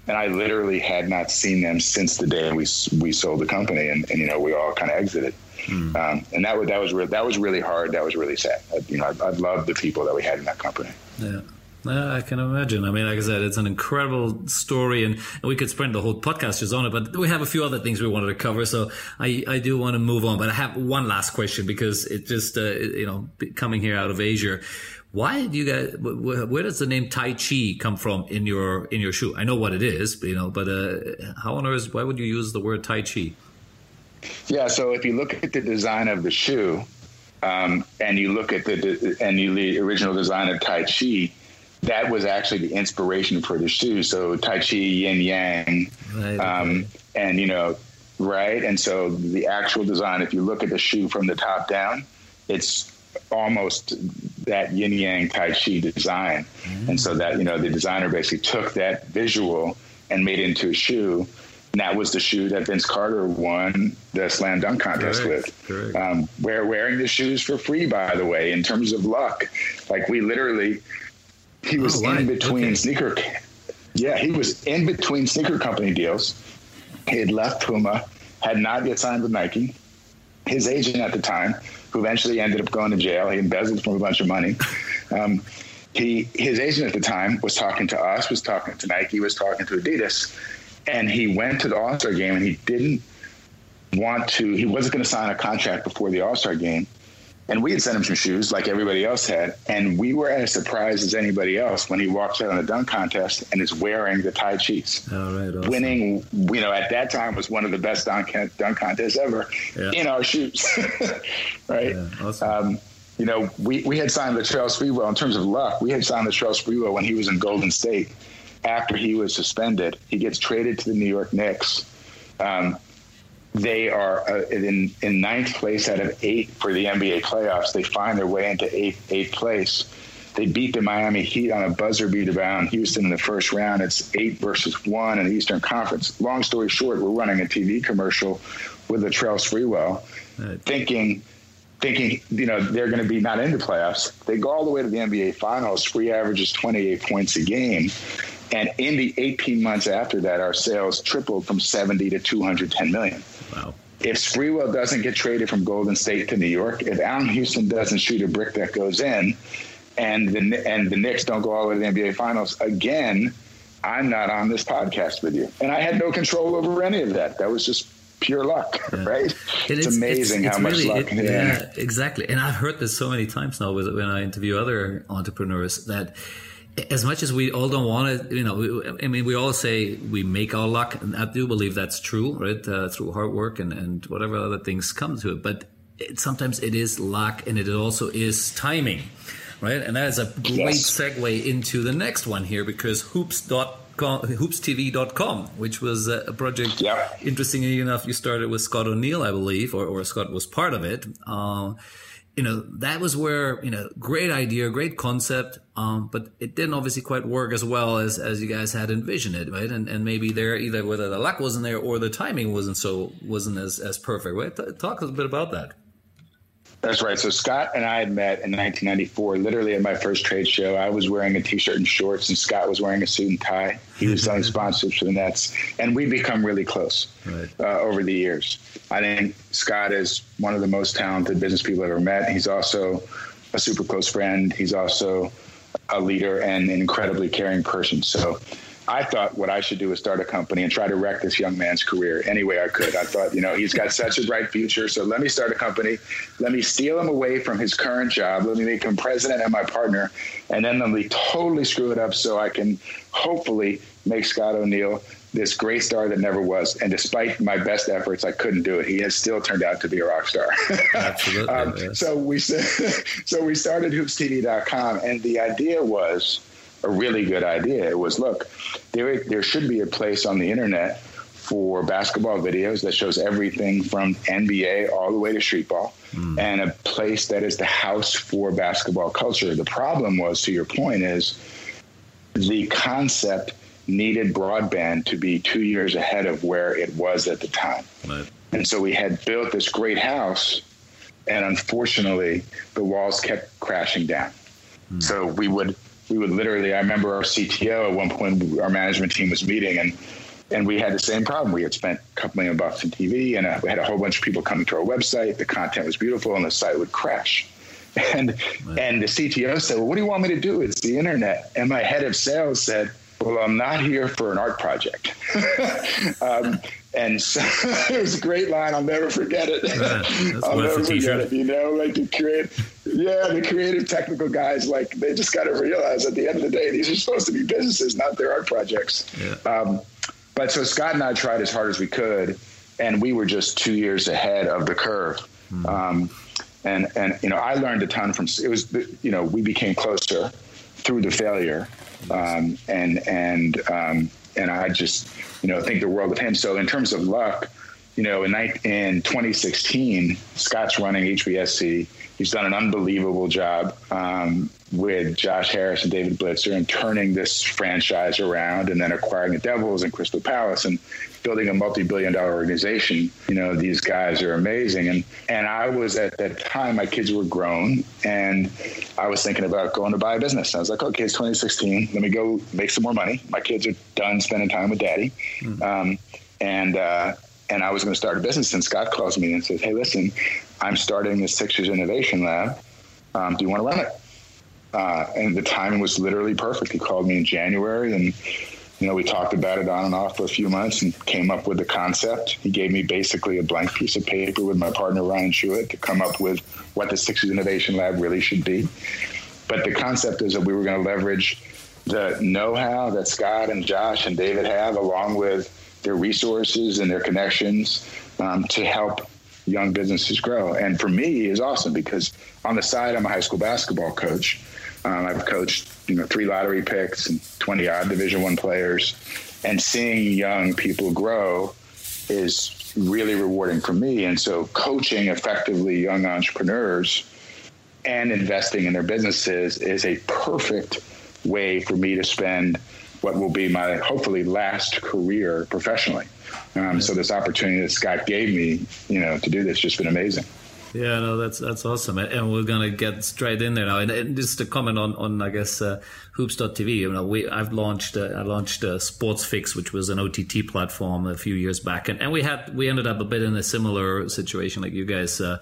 S2: and i literally had not seen them since the day we we sold the company and, and you know we all kind of exited Mm. Um, and that was that was re- that was really hard. That was really sad. I, you know, I, I loved the people that we had in that company.
S1: Yeah. Yeah, I can imagine. I mean, like I said, it's an incredible story, and, and we could spend the whole podcast just on it. But we have a few other things we wanted to cover, so I, I do want to move on. But I have one last question because it just uh, you know coming here out of Asia, why do you guys? Where does the name Tai Chi come from in your in your shoe? I know what it is, but, you know, but uh, how on earth? Why would you use the word Tai Chi?
S2: Yeah, so if you look at the design of the shoe, um, and you look at the and you the original design of Tai Chi, that was actually the inspiration for the shoe. So Tai Chi, Yin Yang, right, um, and you know, right. And so the actual design, if you look at the shoe from the top down, it's almost that Yin Yang Tai Chi design. Mm. And so that you know, the designer basically took that visual and made it into a shoe and that was the shoe that Vince Carter won the slam dunk contest correct, with. Correct. Um, we're wearing the shoes for free, by the way, in terms of luck. Like we literally, he was oh, in between okay. sneaker. Yeah, he was in between sneaker company deals. He had left Puma, had not yet signed with Nike. His agent at the time, who eventually ended up going to jail, he embezzled from a bunch of money. Um, he his agent at the time was talking to us, was talking to Nike, was talking to Adidas and he went to the All Star game and he didn't want to. He wasn't going to sign a contract before the All Star game, and we had sent him some shoes like everybody else had, and we were as surprised as anybody else when he walks out on the dunk contest and is wearing the Tai Chi's.
S1: Oh, right, awesome.
S2: Winning, you know, at that time was one of the best dunk, dunk contests ever yeah. in our shoes, right? Yeah, awesome. Um, you know, we, we had signed Latrell Sprewell in terms of luck. We had signed Latrell Sprewell when he was in Golden State. After he was suspended, he gets traded to the New York Knicks. Um, they are uh, in in ninth place out of eight for the NBA playoffs. They find their way into eighth eighth place. They beat the Miami Heat on a buzzer beater down Houston in the first round. It's eight versus one in the Eastern Conference. Long story short, we're running a TV commercial with Latrell Sprewell, right. thinking thinking you know they're going to be not in the playoffs. They go all the way to the NBA Finals. Spree averages 28 points a game. And in the 18 months after that, our sales tripled from 70 to 210 million. Wow. If Sprewell doesn't get traded from Golden State to New York, if Allan Houston doesn't shoot a brick that goes in, and the and the Knicks don't go all the way to the NBA Finals again, I'm not on this podcast with you. And I had no control over any of that. That was just pure luck, yeah. right? it's, amazing it's, it's how really, much luck. It, yeah. yeah.
S1: exactly. And I've heard this so many times now with, when I interview other entrepreneurs that as much as we all don't want to, you know, we, I mean, we all say we make our luck, and I do believe that's true, right? Uh, through hard work and, and whatever other things come to it. But it, sometimes it is luck and it also is timing, right? And that is a great yes. segue into the next one here because hoops.com hoopstv.com, which was a project. Yeah. Interestingly enough, you started with Scott O'Neill, I believe, or, or Scott was part of it. Uh, you know, that was where, you know, great idea, great concept, um, but it didn't obviously quite work as well as, as you guys had envisioned it, right? And, and maybe there, either whether the luck wasn't there or the timing wasn't so, wasn't as, as perfect, right? Talk a bit about that.
S2: That's right. So Scott and I had met in 1994, literally at my first trade show. I was wearing a t-shirt and shorts, and Scott was wearing a suit and tie. He was selling sponsorships for the Nets, and we become really close right. uh, over the years. I think Scott is one of the most talented business people I've ever met. He's also a super close friend. He's also a leader and an incredibly caring person. So I thought what I should do is start a company and try to wreck this young man's career any way I could. I thought, you know, he's got such a bright future. So let me start a company. Let me steal him away from his current job. Let me make him president and my partner. And then let me totally screw it up so I can hopefully make Scott O'Neill this great star that never was. And despite my best efforts, I couldn't do it. He has still turned out to be a rock star. Absolutely. um, yes. So we so we started hoopstv.com, and the idea was a really good idea. It was look, there there should be a place on the internet for basketball videos that shows everything from NBA all the way to street ball, mm. and a place that is the house for basketball culture. The problem was, to your point, is the concept needed broadband to be two years ahead of where it was at the time. Right. And so we had built this great house, and unfortunately, the walls kept crashing down. Mm. So we would we would literally, I remember our CTO at one point, our management team was meeting and and we had the same problem. We had spent a couple million bucks in TV, and uh, we had a whole bunch of people coming to our website. The content was beautiful, and the site would crash. And and the CTO said, "Well, what do you want me to do? It's the internet." And my head of sales said, "Well, I'm not here for an art project." um, and so it was a great line. I'll never forget it. I'll never forget it. You know, like the create, yeah, the creative technical guys, like they just got to realize at the end of the day, these are supposed to be businesses, not their art projects. Yeah. Um, but so Scott and I tried as hard as we could, and we were just two years ahead of the curve. Mm-hmm. Um, and and you know, I learned a ton from it was you know we became closer through the failure, um, and and um, and I just you know think the world of him. So in terms of luck, you know, in in 2016, Scott's running HBSE. He's done an unbelievable job um, with Josh Harris and David Blitzer and turning this franchise around, and then acquiring the Devils and Crystal Palace and building a multi-billion dollar organization. You know, these guys are amazing. And and I was at that time, my kids were grown, and I was thinking about going to buy a business. I was like, okay, it's 2016. Let me go make some more money. My kids are done spending time with daddy, mm-hmm. um, and. Uh, and I was going to start a business, and Scott calls me and says, "Hey, listen, I'm starting this Sixers Innovation Lab. Um, do you want to run it?" Uh, and the timing was literally perfect. He called me in January, and you know, we talked about it on and off for a few months and came up with the concept. He gave me basically a blank piece of paper with my partner Ryan Schuett to come up with what the Sixers Innovation Lab really should be. But the concept is that we were going to leverage the know-how that Scott and Josh and David have, along with their resources and their connections, um, to help young businesses grow. And for me, is awesome because on the side, I'm a high school basketball coach. Um, I've coached, you know, three lottery picks and 20 odd Division One players, and seeing young people grow is really rewarding for me. And so, coaching effectively young entrepreneurs and investing in their businesses is a perfect way for me to spend what will be my hopefully last career professionally. Um, so this opportunity that Scott gave me, you know, to do this just been amazing.
S1: Yeah, no, that's that's awesome, and we're gonna get straight in there now. And, and just to comment on, on I guess uh, Hoops.tv. You know, we I've launched uh, I launched uh, Sports Fix, which was an OTT platform a few years back, and, and we had we ended up a bit in a similar situation like you guys. Uh,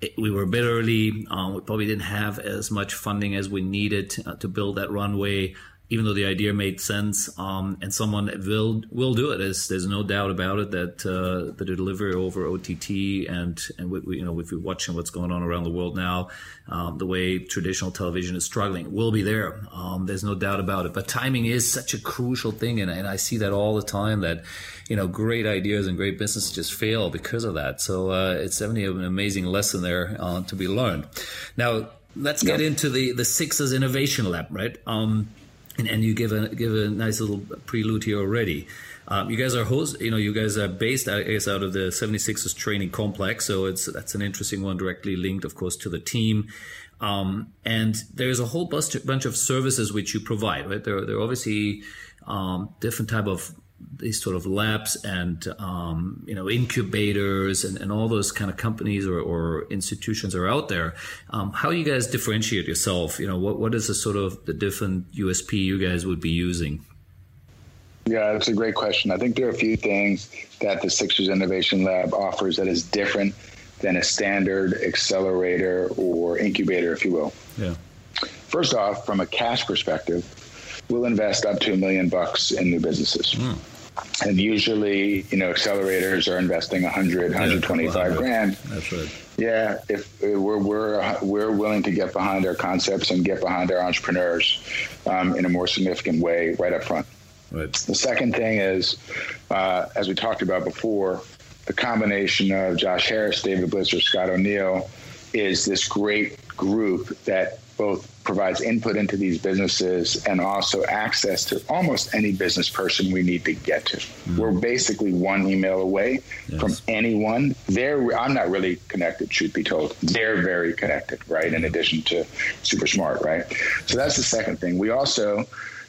S1: it, we were a bit early. Um, we probably didn't have as much funding as we needed uh, to build that runway even though the idea made sense, um, and someone will will do it. There's, there's no doubt about it that uh, the delivery over OTT and and we, you know if you're watching what's going on around the world now, um, the way traditional television is struggling will be there. Um, there's no doubt about it. But timing is such a crucial thing, and, and I see that all the time. That you know great ideas and great businesses just fail because of that. So uh, it's definitely an amazing lesson there uh, to be learned. Now let's get into the the Sixers Innovation Lab, right? Um, and, and you give a give a nice little prelude here already. Um, you guys are host, you know, you guys are based, I guess, out of the 76ers training complex. So it's that's an interesting one, directly linked, of course, to the team. Um, and there's a whole bunch, of services which you provide, right? There, there are obviously um, different type of these sort of labs and um, you know incubators and, and all those kind of companies or, or institutions are out there. Um, how you guys differentiate yourself? You know, what what is the sort of the different USP you guys would be using?
S2: Yeah, that's a great question. I think there are a few things that the Sixers Innovation Lab offers that is different than a standard accelerator or incubator, if you will.
S1: Yeah.
S2: First off, from a cash perspective, we'll invest up to a million bucks in new businesses. Mm. And usually, you know, accelerators are investing 100, yeah, 125 grand.
S1: That's right.
S2: Yeah, if we're we're we're willing to get behind our concepts and get behind our entrepreneurs um, in a more significant way right up front.
S1: Right.
S2: The second thing is, uh, as we talked about before, the combination of Josh Harris, David Blitzer, Scott O'Neill is this great group that both provides input into these businesses and also access to almost any business person we need to get to. Mm. We're basically one email away yes. from anyone. They're I'm not really connected, truth be told. They're very connected, right? In addition to super smart, right? So that's the second thing. We also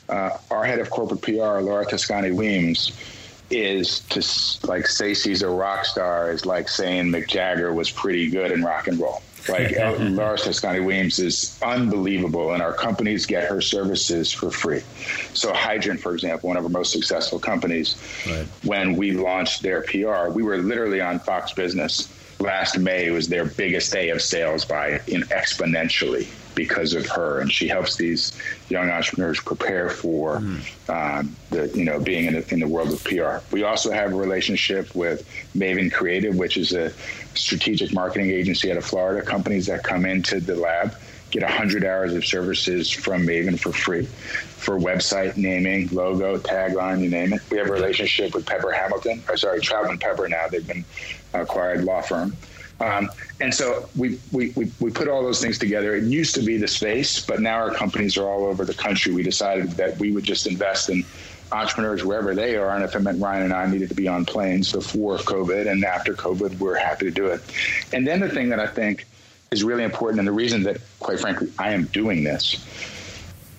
S2: uh, our head of corporate PR, Laura Toscani Weems, is to like say she's a rock star is like saying Mick Jagger was pretty good in rock and roll. Like Laura Toscani Williams is unbelievable, and our companies get her services for free. So Hydrant, for example, one of our most successful companies, right. when we launched their PR, we were literally on Fox Business last May. was their biggest day of sales by in exponentially because of her, and she helps these young entrepreneurs prepare for mm. um, the you know being in the, in the world of PR. We also have a relationship with Maven Creative, which is a strategic marketing agency out of Florida. Companies that come into the lab get 100 hours of services from Maven for free for website naming, logo, tagline, you name it. We have a relationship with Pepper Hamilton, or sorry, Troutman Pepper now. They've been acquired law firm. Um, and so we, we, we, we, put all those things together. It used to be the space, but now our companies are all over the country. We decided that we would just invest in entrepreneurs wherever they are. And if it meant Ryan and I needed to be on planes before COVID and after COVID, we're happy to do it. And then the thing that I think is really important, and the reason that, quite frankly, I am doing this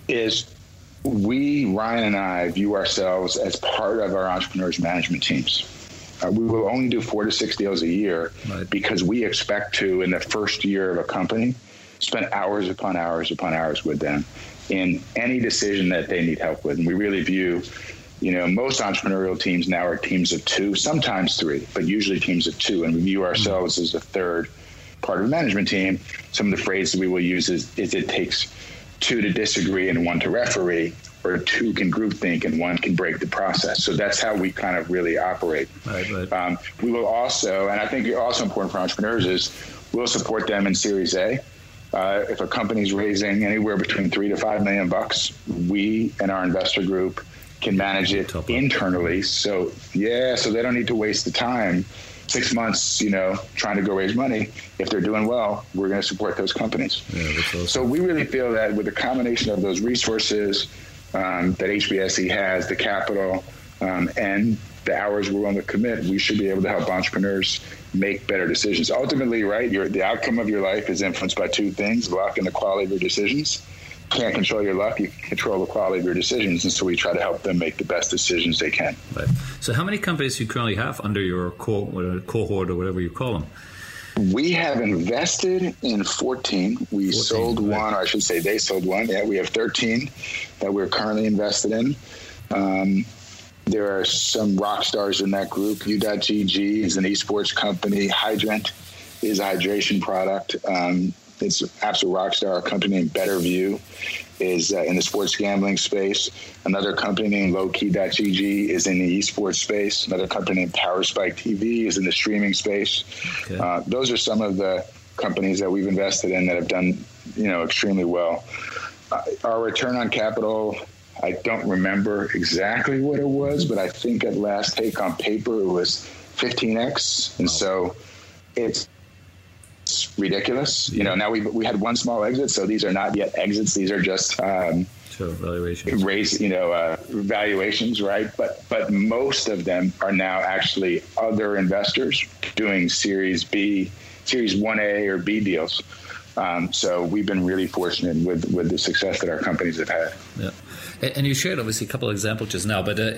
S2: is we, Ryan and I, view ourselves as part of our entrepreneurs management teams. Uh, we will only do four to six deals a year right. because we expect to, in the first year of a company, spend hours upon hours upon hours with them in any decision that they need help with. And we really view, you know, most entrepreneurial teams now are teams of two, sometimes three, but usually teams of two. And we view ourselves mm-hmm. as a third part of the management team. Some of the phrases we will use is, is it takes two to disagree and one to referee or two can group think and one can break the process. So that's how we kind of really operate.
S1: Right, right.
S2: Um, we will also, and I think also important for entrepreneurs is we'll support them in Series A. Uh, if a company's raising anywhere between three to five million bucks, we and our investor group can manage it internally. So yeah, so they don't need to waste the time six months, you know, trying to go raise money. If they're doing well, we're going to support those companies. Yeah, awesome. So we really feel that with a combination of those resources um, that HBSE has, the capital, um, and the hours we're willing to commit, we should be able to help entrepreneurs make better decisions. Ultimately, right, your, the outcome of your life is influenced by two things: luck and the quality of your decisions can't control your luck, you can control the quality of your decisions. And so we try to help them make the best decisions they can.
S1: Right. So, how many companies do you currently have under your co- cohort or whatever you call them?
S2: We have invested in 14. We 14, sold right. one, or I should say, they sold one. Yeah, we have 13 that we're currently invested in. Um, there are some rock stars in that group. U.GG is an esports company. Hydrant is a hydration product. Um, it's absolute rock star. A company named BetterView is uh, in the sports gambling space. Another company named Lowkey.gg is in the esports space. Another company named PowerSpike TV is in the streaming space. Okay. Uh, those are some of the companies that we've invested in that have done, you know, extremely well. Uh, our return on capital, I don't remember exactly what it was, but I think at last take on paper it was 15x, and so it's ridiculous. You know, now we we had one small exit, so these are not yet exits. These are just um,
S1: so valuations,
S2: raise you know uh, valuations, right? But but most of them are now actually other investors doing Series B, Series One A or B deals. Um, so we've been really fortunate with with the success that our companies have had.
S1: Yeah. And you shared obviously a couple of examples just now, but uh,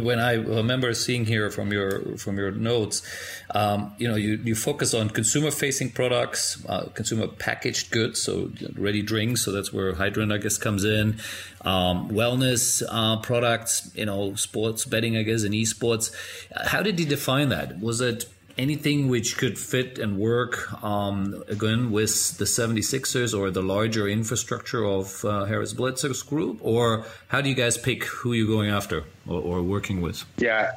S1: when I remember seeing here from your from your notes, um, you know, you, you focus on consumer facing products, uh, consumer packaged goods, so ready drinks. So that's where Hydrant, I guess, comes in. Um, wellness uh, products, you know, sports betting, I guess, and esports. How did you define that? Was it anything which could fit and work um, again with the 76ers or the larger infrastructure of uh, Harris Blitzer's group? Or how do you guys pick who you're going after or, or working with?
S2: Yeah,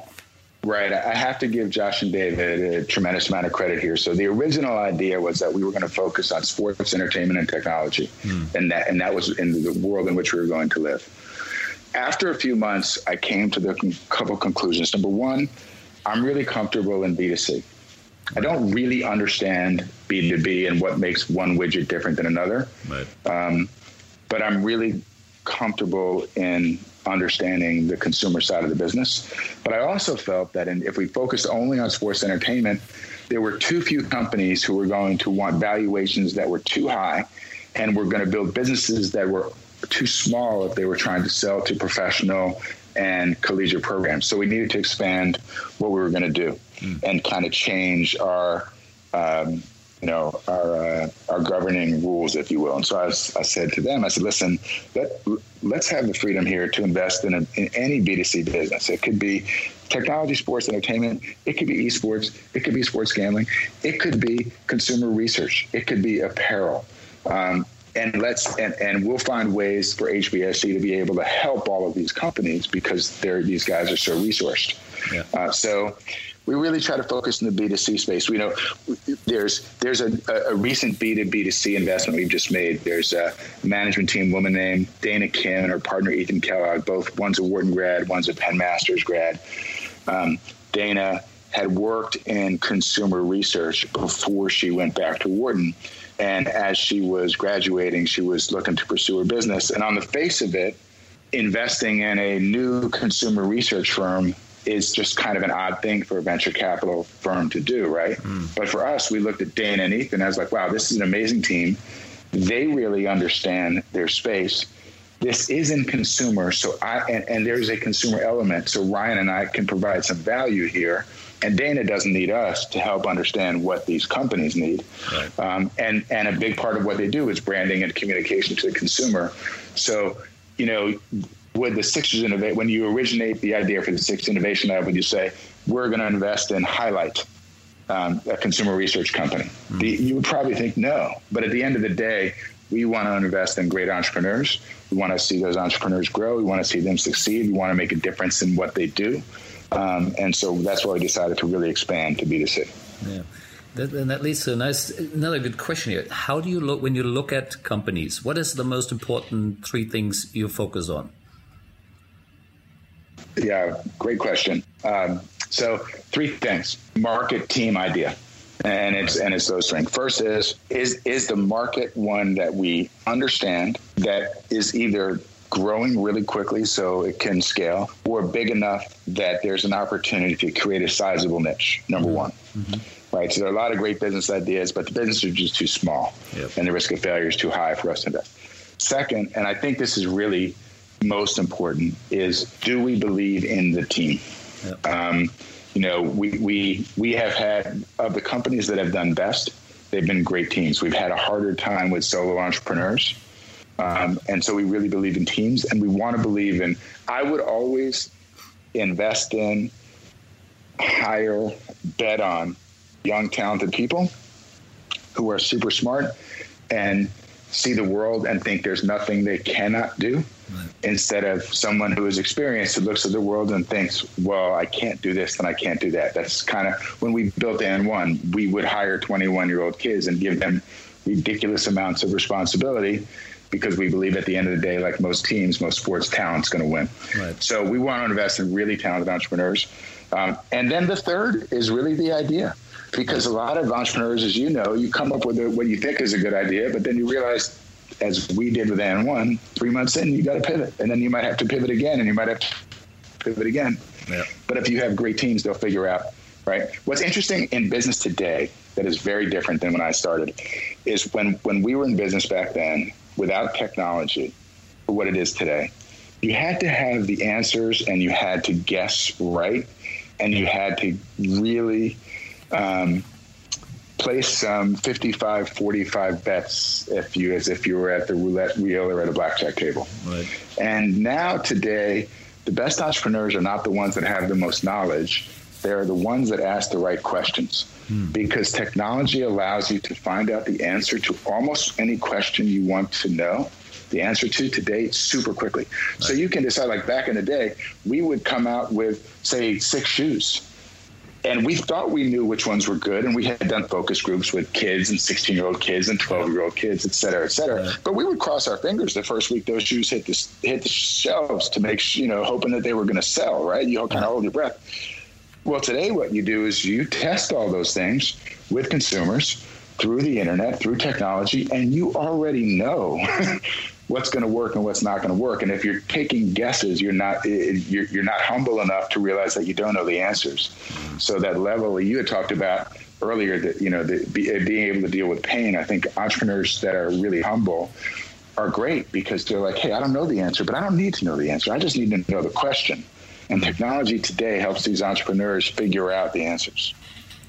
S2: Right. I have to give Josh and David a tremendous amount of credit here. So the original idea was that we were going to focus on sports, entertainment, and technology, mm. and that and that was in the world in which we were going to live. After a few months, I came to the couple conclusions. Number one, I'm really comfortable in B2C. I don't really understand B2B and what makes one widget different than another. Right. Um, but I'm really comfortable in understanding the consumer side of the business. But I also felt that in, if we focused only on sports entertainment, there were too few companies who were going to want valuations that were too high and were going to build businesses that were too small if they were trying to sell to professional and collegiate programs. So we needed to expand what we were going to do mm. and kind of change our, um, you know, our uh, our governing rules, if you will. And so I, was, I said to them, I said, listen, let let's have the freedom here to invest in, a, in any B2C business. It could be technology, sports, entertainment. It could be esports. It could be sports gambling. It could be consumer research. It could be apparel. Um, and let's and, and we'll find ways for HBSE to be able to help all of these companies because they're these guys are so resourced. Yeah. Uh, so we really try to focus in the B2C space. We know there's there's a, a recent B2B2C investment we've just made. There's a management team woman named Dana Kim and her partner Ethan Kellogg. Both one's a Wharton grad, one's a Penn Masters grad. Um, Dana had worked in consumer research before she went back to Wharton. And as she was graduating, she was looking to pursue her business. And on the face of it, investing in a new consumer research firm is just kind of an odd thing for a venture capital firm to do, right? Mm. But for us, we looked at Dana and Ethan. I was like, wow, this is an amazing team. They really understand their space. This isn't consumer, so I and, and there's a consumer element. So Ryan and I can provide some value here, and Dana doesn't need us to help understand what these companies need. Right. Um, and and a big part of what they do is branding and communication to the consumer. So you know with the Sixers innovate, when you originate the idea for the Sixers Innovation Lab, would you say we're going to invest in Highlight, um, a consumer research company, mm-hmm. the, you would probably think no. But at the end of the day, we want to invest in great entrepreneurs. We want to see those entrepreneurs grow. We want to see them succeed. We want to make a difference in what they do. Um, and so that's why we decided to really expand to B2C.
S1: Yeah. That, and that leads to a nice, another good question here. How do you look when you look at companies? What is the most important three things you focus on?
S2: Yeah, great question. Um, So three things: market, team, idea, and it's and it's those things. First is is is the market one that we understand that is either growing really quickly so it can scale, or big enough that there's an opportunity to create a sizable niche. Number mm-hmm. one. Mm-hmm. Right. So there are a lot of great business ideas, but the businesses are just too small, yep. and the risk of failure is too high for us to invest. Second, and I think this is really most important, is do we believe in the team? Yep. Um, you know, we, we we have had of the companies that have done best, they've been great teams. We've had a harder time with solo entrepreneurs um, and so we really believe in teams and we want to believe in, I would always invest in, hire, bet on young, talented people who are super smart and see the world and think there's nothing they cannot do right. instead of someone who is experienced who looks at the world and thinks, well, I can't do this and I can't do that. That's kind of when we built AND1, we would hire 21 year old kids and give them ridiculous amounts of responsibility because we believe at the end of the day, like most teams, most sports, talent's going to win. Right. So we want to invest in really talented entrepreneurs. Um, and then the third is really the idea. Because a lot of entrepreneurs, as you know, you come up with a, what you think is a good idea, but then you realize, as we did with AND1, three months in, you got to pivot. And then you might have to pivot again, and you might have to pivot again. Yeah. But if you have great teams, they'll figure out, right? What's interesting in business today that is very different than when I started is when, when we were in business back then, without technology for what it is today, you had to have the answers and you had to guess right and you had to really um, place some 55 45 bets if you as if you were at the roulette wheel or at a blackjack table. Right. and now today the best entrepreneurs are not the ones that have the most knowledge they're the ones that ask the right questions hmm. because technology allows you to find out the answer to almost any question you want to know the answer to today super quickly. Right. So you can decide, like back in the day, we would come out with, say, six shoes. And we thought we knew which ones were good, and we had done focus groups with kids and 16 year old kids and 12 year old kids, et cetera, et cetera. But we would cross our fingers the first week those shoes hit the hit the shelves to make you know, hoping that they were going to sell. Right? You all kind of hold your breath. Well, today what you do is you test all those things with consumers through the internet, through technology, and you already know what's going to work and what's not going to work. And if you're taking guesses, you're not eh, eh, you're, you're not humble enough to realize that you don't know the answers. Mm-hmm. So that level you had talked about earlier, that you know, the, eh, being able to deal with pain. I think entrepreneurs that are really humble are great because they're like, hey, I don't know the answer, but I don't need to know the answer. I just need to know the question. And technology today helps these entrepreneurs figure out the answers.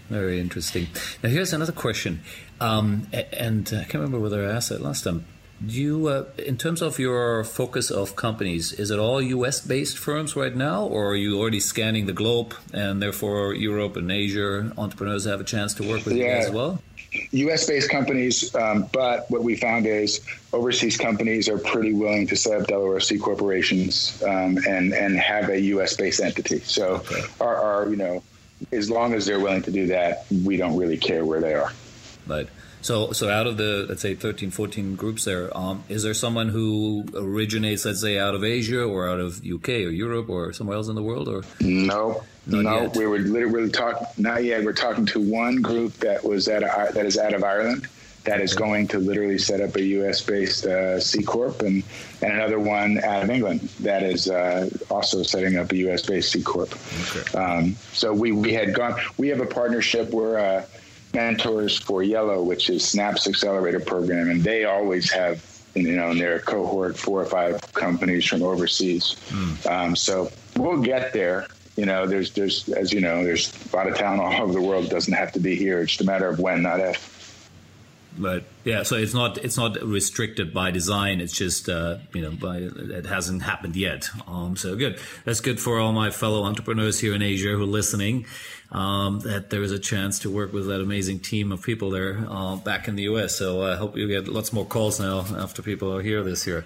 S1: Very interesting. Now, here's another question. Um, and I can't remember whether I asked that last time. Do you, uh, in terms of your focus of companies, is it all U.S. based firms right now, or are you already scanning the globe, and therefore Europe and Asia entrepreneurs have a chance to work with yeah. you as well?
S2: U.S. based companies, um, but what we found is overseas companies are pretty willing to set up Delaware C corporations um, and and have a U.S. based entity. So, okay. our, our, you know, as long as they're willing to do that, we don't really care where they are.
S1: Right. So, so out of the let's say 13, 14 groups there, um, is there someone who originates, let's say, out of Asia or out of UK or Europe or somewhere else in the world, or
S2: no? Not no, yet. we were literally talking. Not yet. We're talking to one group that was at that is out of Ireland that is going to literally set up a U.S. based uh, C corp, and and another one out of England that is uh, also setting up a U.S. based C corp. Okay. Um, so we we had gone. We have a partnership. We're uh, mentors for Yellow, which is Snap's accelerator program, and they always have you know in their cohort four or five companies from overseas. Mm. Um, so we'll get there you know, there's there's as you know, there's a lot of talent all over the world. It doesn't have to be here. It's just a matter of when, not if.
S1: But yeah, so it's not it's not restricted by design. It's just uh, you know by it hasn't happened yet. Um, so good. That's good for all my fellow entrepreneurs here in Asia who are listening. Um, that there is a chance to work with that amazing team of people there uh, back in the U.S. So I hope you get lots more calls now after people hear this here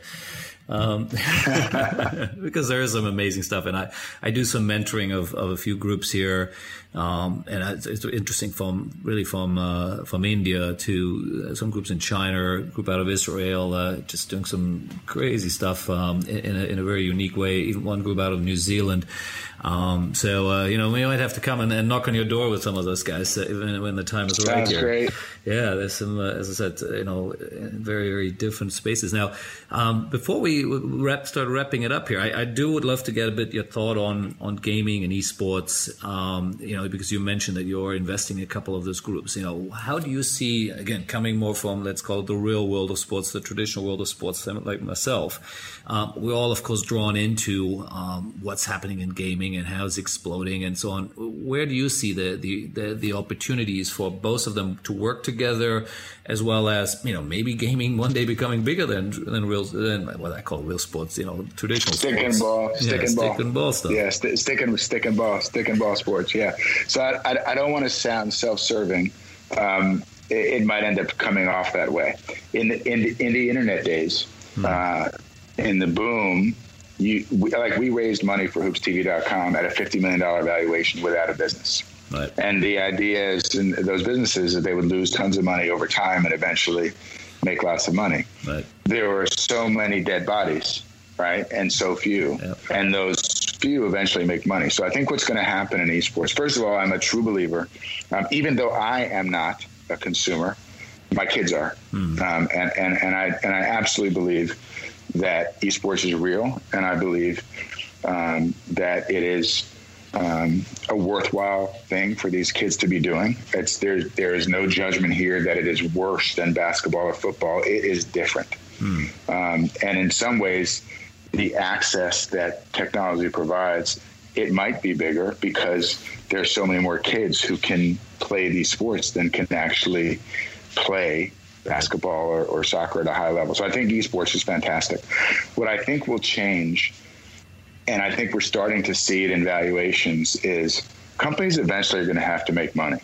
S1: um, because there is some amazing stuff. And I, I do some mentoring of, of a few groups here. Um, and it's, it's, interesting from really from uh, from India to uh, some groups in China, group out of Israel, uh, just doing some crazy stuff um, in, in, a, in, a, very unique way. Even one group out of New Zealand. Um, so uh, you know, we might have to come and, and, knock on your door with some of those guys uh, when, when the time is right.
S2: Sounds
S1: here.
S2: great.
S1: Yeah, there's some, uh, as I said, you know, very very different spaces. Now, um, before we wrap, start wrapping it up here, I, I, do would love to get a bit your thought on on gaming and esports. Um, you know, because you mentioned that you're investing in a couple of those groups. You know, how do you see again coming more from let's call it the real world of sports, the traditional world of sports, like myself? Um, we're all, of course, drawn into um, what's happening in gaming and how it's exploding and so on. Where do you see the, the, the, the, opportunities for both of them to work together, as well as you know maybe gaming one day becoming bigger than than real than what I call real sports, you know, traditional
S2: stick
S1: sports.
S2: and ball, stick
S1: yeah,
S2: and
S1: stick
S2: ball,
S1: and ball stuff.
S2: Yeah, st- stick and stick and ball, stick and ball sports. Yeah. So I, I, I don't want to sound self-serving. Um, it, it, might end up coming off that way in the, in, the, in the internet days. Hmm. Uh, in the boom, you we, like we raised money for hoopstv.com at a $50 million valuation without a business. Right. And the idea is in those businesses that they would lose tons of money over time and eventually make lots of money. Right. There were so many dead bodies, right? And so few. Yep. And those few eventually make money. So I think what's going to happen in esports, first of all, I'm a true believer. Um, even though I am not a consumer, my kids are. Mm. Um, and, and, and, I, and I absolutely believe that esports is real, and I believe um, that it is um, a worthwhile thing for these kids to be doing. It's there. There is no judgment here that it is worse than basketball or football. It is different, hmm. um, and in some ways, the access that technology provides, it might be bigger because there's so many more kids who can play these sports than can actually play basketball or, or soccer at a high level. So I think esports is fantastic. What I think will change, and I think we're starting to see it in valuations, is companies eventually are going to have to make money.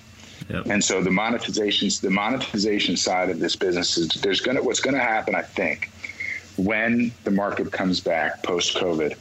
S2: Yep. And so the monetizations, the monetization side of this business is there's going to what's going to happen. I think when the market comes back post COVID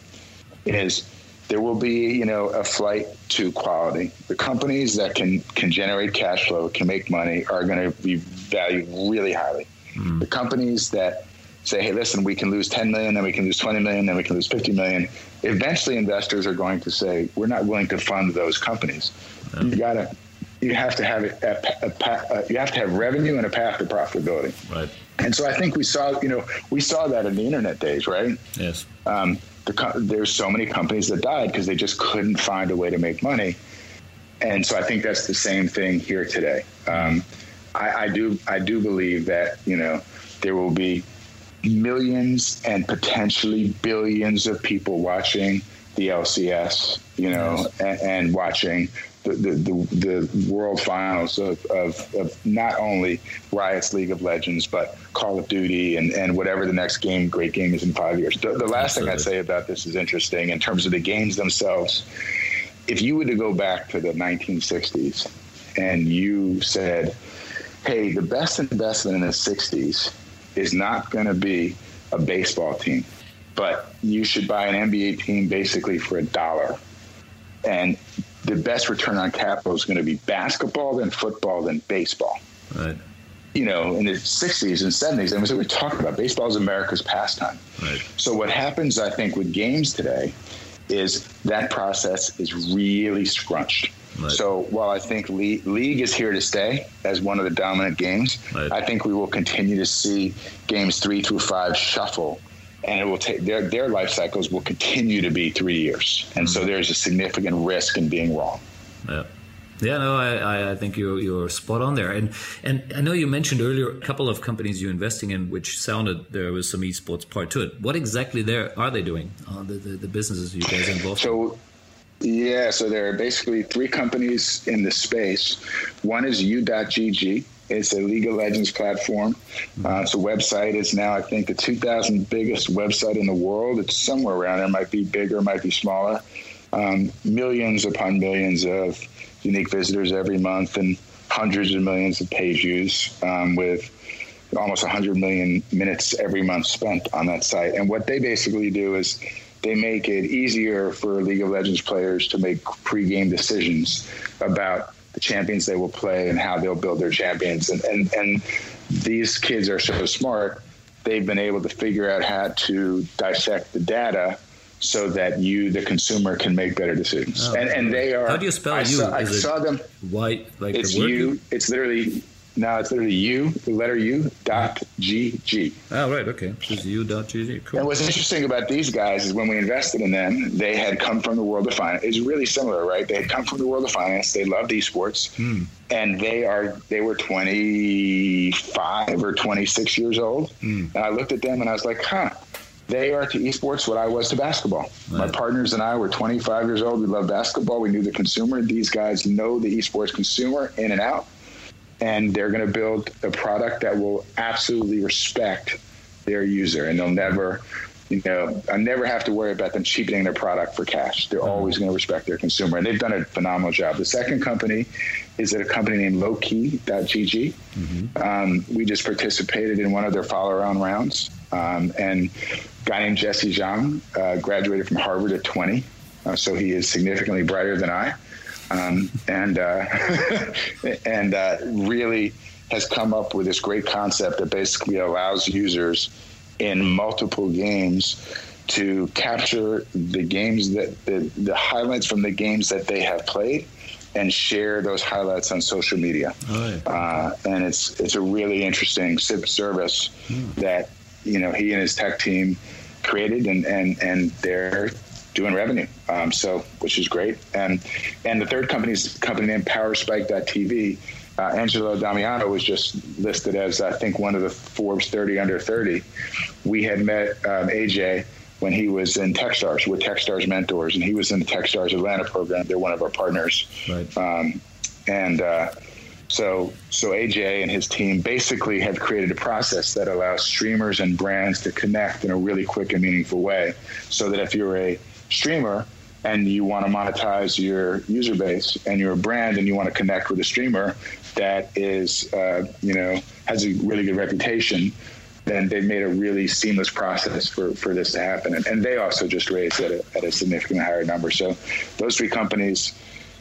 S2: is there will be you know a flight to quality. The companies that can can generate cash flow, can make money, are going to be valued really highly. Mm. The companies that say, hey, listen, we can lose 10 million, then we can lose 20 million, then we can lose 50 million. Eventually, investors are going to say, we're not willing to fund those companies. Yeah. You got to, you have to have a, a, a, a, you have to have revenue and a path to profitability.
S1: Right.
S2: And so I think we saw, you know, we saw that in the internet days, right?
S1: Yes.
S2: Um, the, there's so many companies that died because they just couldn't find a way to make money. And so I think that's the same thing here today. Um, I, I do I do believe that you know there will be millions and potentially billions of people watching the LCS, you know, yes. and, and, watching the, the, the, world finals of, of, of, not only Riot's League of Legends, but Call of Duty and, and whatever the next game, great game is in five years. The, the last Absolutely. thing I'd say about this is interesting in terms of the games themselves. If you were to go back to the 1960s and you said, hey, the best investment in the 60s is not going to be a baseball team, but you should buy an NBA team basically for a dollar. And the best return on capital is going to be basketball, then football, then baseball.
S1: Right.
S2: You know, in the 60s and 70s, and so we talk about baseball is America's pastime.
S1: Right.
S2: So what happens, I think, with games today is that process is really scrunched. Right. So while I think league, league, is here to stay as one of the dominant games, right. I think we will continue to see games three through five shuffle, and it will take their their life cycles will continue to be three years, and mm-hmm. so there's a significant risk in being wrong.
S1: Yeah. Yeah, no, I, I think you're you're spot on there, and and I know you mentioned earlier a couple of companies you're investing in, which sounded there was some esports part to it. What exactly there are they doing? Uh, the, the, the businesses you guys involved?
S2: So yeah, so there are basically three companies in the space. One is U.GG. It's a League of Legends platform. Uh, it's a website. It's now, I think, the 2,000 biggest website in the world. It's somewhere around there. It might be bigger, might be smaller. Um, millions upon millions of unique visitors every month and hundreds of millions of page views um, with almost 100 million minutes every month spent on that site. And what they basically do is they make it easier for League of Legends players to make pre-game decisions about the champions they will play and how they'll build their champions. And, and, and these kids are so smart, they've been able to figure out how to dissect the data so that you, the consumer, can make better decisions. Oh, and and they are.
S1: How do you spell I you?
S2: Saw, I saw them.
S1: White, like
S2: it's you. It's literally no, it's literally U, the letter U dot G G.
S1: Oh, right. Okay. It's U dot G G. Cool.
S2: And what's interesting about these guys is when we invested in them, they had come from the world of finance. It's really similar, right? They had come from the world of finance. They loved esports, hmm. and they are they were twenty five or twenty six years old. Hmm. And I looked at them and I was like, huh. They are to esports what I was to basketball. Right. My partners and I were 25 years old. We love basketball. We knew the consumer. These guys know the esports consumer in and out and they're going to build a product that will absolutely respect their user and they'll never you know i never have to worry about them cheapening their product for cash. They're mm-hmm. always going to respect their consumer and they've done a phenomenal job. The second company is at a company named lowkey.gg mm-hmm. um, we just participated in one of their follow around rounds. Um, and a guy named jesse zhang uh, graduated from harvard at 20 uh, so he is significantly brighter than i um, and uh, and uh, really has come up with this great concept that basically allows users in multiple games to capture the games that the, the highlights from the games that they have played and share those highlights on social media. Oh, yeah. uh, and it's it's a really interesting SIP service hmm. that you know he and his tech team created, and and and they're doing revenue. Um, so, which is great. And and the third company is company named PowerSpike.tv. Uh, Angelo Damiano was just listed as I think one of the Forbes 30 under 30. We had met um, AJ when he was in TechStars with TechStars mentors, and he was in the TechStars Atlanta program. They're one of our partners. Right. Um, and uh, so, so AJ and his team basically have created a process that allows streamers and brands to connect in a really quick and meaningful way. So that if you're a streamer and you want to monetize your user base and you're a brand and you want to connect with a streamer that is, uh, you know, has a really good reputation, then they've made a really seamless process for, for this to happen. And, and they also just raised at a, at a significantly higher number. So those three companies,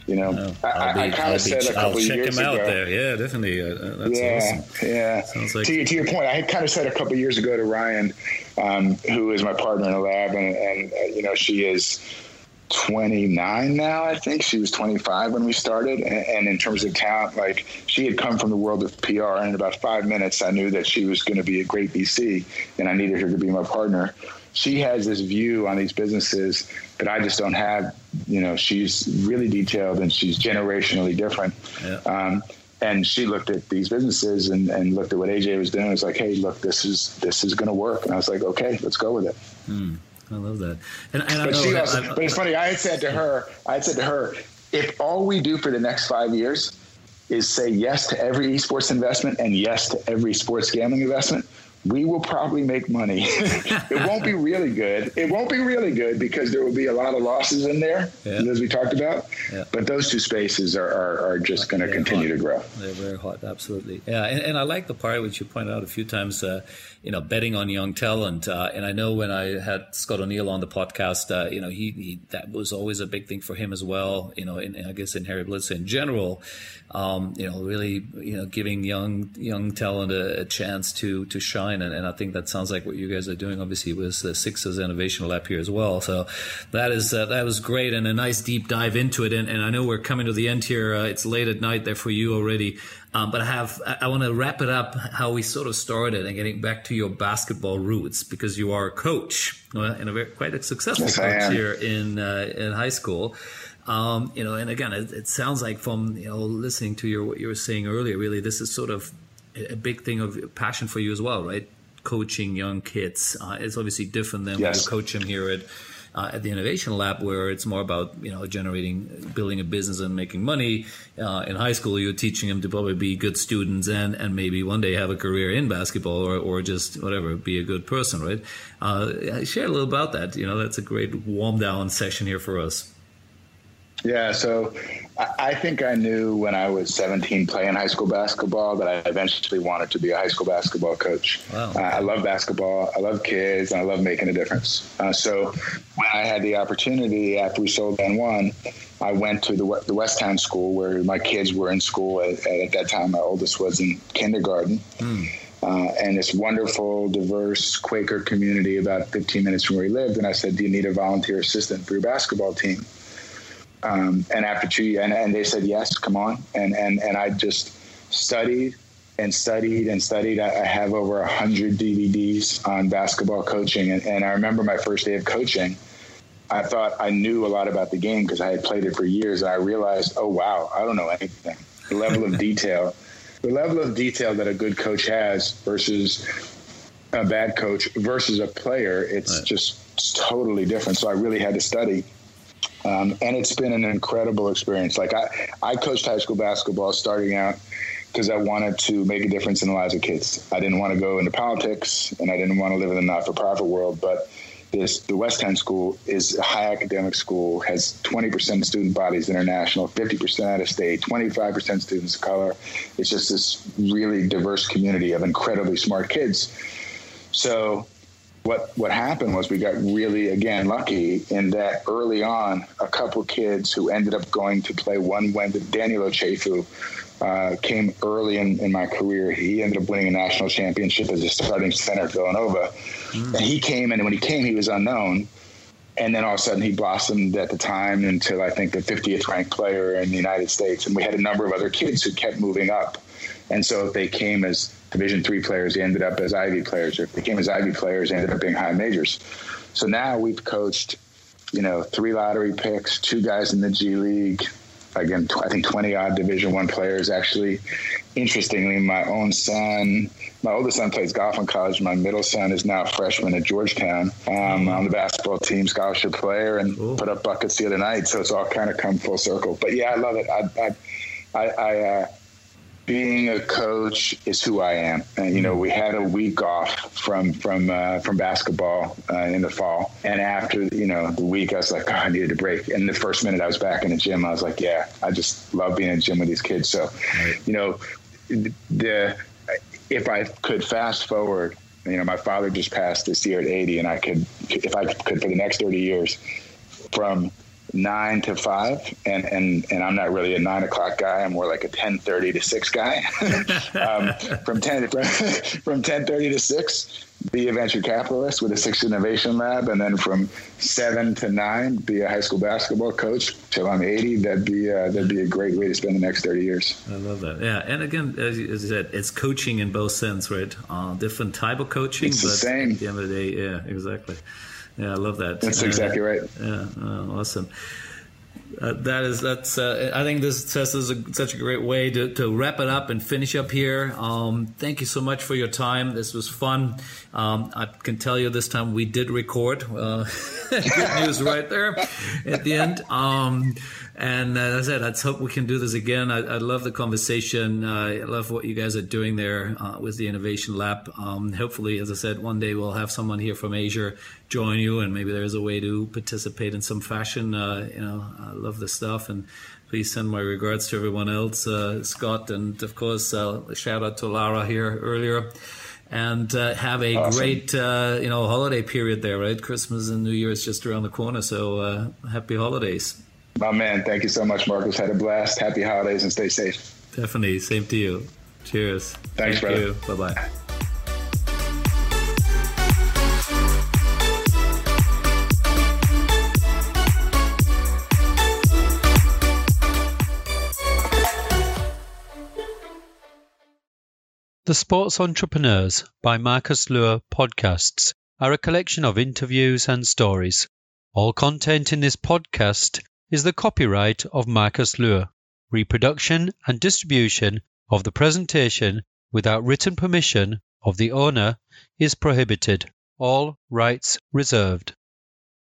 S2: you know, oh, I, I kind of said a couple
S1: I'll
S2: years
S1: check
S2: him
S1: ago,
S2: out
S1: there. Yeah, definitely. Uh, that's
S2: yeah,
S1: awesome.
S2: Yeah, Sounds like to, to your point, I had kind of said a couple years ago to Ryan, um, who is my partner in the lab, and, and uh, you know, she is 29 now, I think. She was 25 when we started. And, and, in terms of talent, like she had come from the world of PR. And in about five minutes, I knew that she was going to be a great VC and I needed her to be my partner. She has this view on these businesses that I just don't have. You know, she's really detailed and she's generationally different. Yeah. Um, and she looked at these businesses and, and, looked at what AJ was doing. It was like, hey, look, this is this is going to work. And I was like, okay, let's go with it.
S1: Mm. I love that. And, and
S2: but,
S1: know,
S2: also, but it's funny. I had said to her, I had said to her, if all we do for the next five years is say yes to every esports investment and yes to every sports gambling investment, we will probably make money. it won't be really good. It won't be really good because there will be a lot of losses in there, yeah. as we talked about. Yeah. But those two spaces are, are, are just going to continue
S1: hot.
S2: to grow.
S1: They're very hot, absolutely. Yeah, and, and, I like the part which you pointed out a few times. Uh, you know, betting on young talent. Uh, and I know when I had Scott O'Neill on the podcast, uh, you know, he, he, that was always a big thing for him as well. You know, in, I guess in Harris Blitzer in general, um, you know, really, you know, giving young young talent a, a chance to to shine. And, and, I think that sounds like what you guys are doing, obviously, with the Sixers Innovation Lab here as well. So that is uh, that was great and a nice deep dive into it. And, and I know we're coming to the end here. Uh, it's late at night there for you already. Um, but I have I want to wrap it up how we sort of started and getting back to your basketball roots because you are a coach and a very, quite a successful yes, coach here in uh, in high school. Um, you know, and again, it, it, sounds like from you know listening to your what you were saying earlier, really, this is sort of a big thing of passion for you as well, right? Coaching young kids. Uh, it's obviously different than yes. when you coach them here at uh, at the innovation lab where it's more about you know generating building a business and making money uh, in high school you're teaching them to probably be good students and and maybe one day have a career in basketball or, or just whatever be a good person right uh, share a little about that you know that's a great warm down session here for us
S2: yeah, so I think I knew when I was 17 playing high school basketball that I eventually wanted to be a high school basketball coach. Wow. Uh, I love basketball. I love kids. And I love making a difference. Uh, so when I had the opportunity after we sold AND1, I went to the, the Westtown school where my kids were in school. At, at that time, my oldest was in kindergarten. Mm. uh, and this wonderful, diverse Quaker community about 15 minutes from where he lived. And I said, "Do you need a volunteer assistant for your basketball team?" Um, and after two, and, and they said, "Yes, come on." And and and I just studied and studied and studied. I, I have over a hundred DVDs on basketball coaching, and, and I remember my first day of coaching. I thought I knew a lot about the game because I had played it for years. And I realized, oh wow, I don't know anything. The level of detail, the level of detail that a good coach has versus a bad coach versus a player, it's right. just totally different. So I really had to study. Um, and it's been an incredible experience. Like I, I coached high school basketball starting out because I wanted to make a difference in the lives of kids. I didn't want to go into politics and I didn't want to live in the not-for-profit world, but this the Westtown School is a high academic school, has 20% student bodies international, 50% out of state, 25% students of color. It's just this really diverse community of incredibly smart kids. So what what happened was we got really again lucky in that early on a couple kids who ended up going to play one when Daniel Ochefu uh, came early in, in my career. He ended up winning a national championship as a starting center at Villanova. Mm. And he came, and when he came, he was unknown. And then all of a sudden, he blossomed at the time until I think, the 50th ranked player in the United States. And we had a number of other kids who kept moving up. And so they came as Division three players, they ended up as Ivy players. Or if they came as Ivy players, they ended up being high majors. So now we've coached, you know, three lottery picks, two guys in the G League, again, I think 20 odd Division One players. Actually, interestingly, my own son, my oldest son plays golf in college. My middle son is now a freshman at Georgetown um, on the basketball team, scholarship player, and cool. put up buckets the other night. So it's all kind of come full circle. But yeah, I love it. I, I, I, I uh, being a coach is who I am. And, you know, we had a week off from from uh, from basketball uh, in the fall, and after you know the week, I was like, oh, I needed a break. And the first minute I was back in the gym, I was like, yeah, I just love being in the gym with these kids. So, you know, the if I could fast forward, you know, my father just passed this year at 80, and I could, if I could, for the next 30 years, from nine to five, and and and I'm not really a nine o'clock guy. I'm more like a ten thirty to six guy. um, from ten from, from ten thirty to six, be a venture capitalist with a six innovation lab, and then from seven to nine, be a high school basketball coach till I'm eighty. That'd be uh, that'd be a great way to spend the next thirty years.
S1: I love that. Yeah, and again, as you, as you said, it's coaching in both sense, right? Uh, different type of coaching,
S2: it's but the same.
S1: At the end of the day, yeah, exactly. Yeah, I love that.
S2: That's uh, exactly right.
S1: Yeah, oh, awesome. Uh, that is that's. Uh, I think this test is a, such a great way to, to wrap it up and finish up here. Um, thank you so much for your time. This was fun. Um, I can tell you this time we did record. Uh, good news right there at the end. Um, and uh, as I said, let's hope we can do this again. I, I love the conversation. Uh, I love what you guys are doing there uh, with the Innovation Lab. Um, hopefully, as I said, one day we'll have someone here from Asia join you, and maybe there's a way to participate in some fashion. Uh, you know, I love the stuff, and please send my regards to everyone else, uh, Scott, and of course, uh, shout out to Lara here earlier and uh, have a awesome. great uh, you know holiday period there right christmas and new year is just around the corner so uh, happy holidays
S2: my man, thank you so much, Marcus. Had a blast. Happy holidays and stay safe.
S1: Definitely. Same to you. Cheers.
S2: Thanks,
S1: Thank
S2: brother.
S1: Bye bye.
S3: The Sports Entrepreneurs by Marcus Luer podcasts are a collection of interviews and stories. All content in this podcast is the copyright of Marcus Luer. Reproduction and distribution of the presentation without written permission of the owner is prohibited. All rights reserved.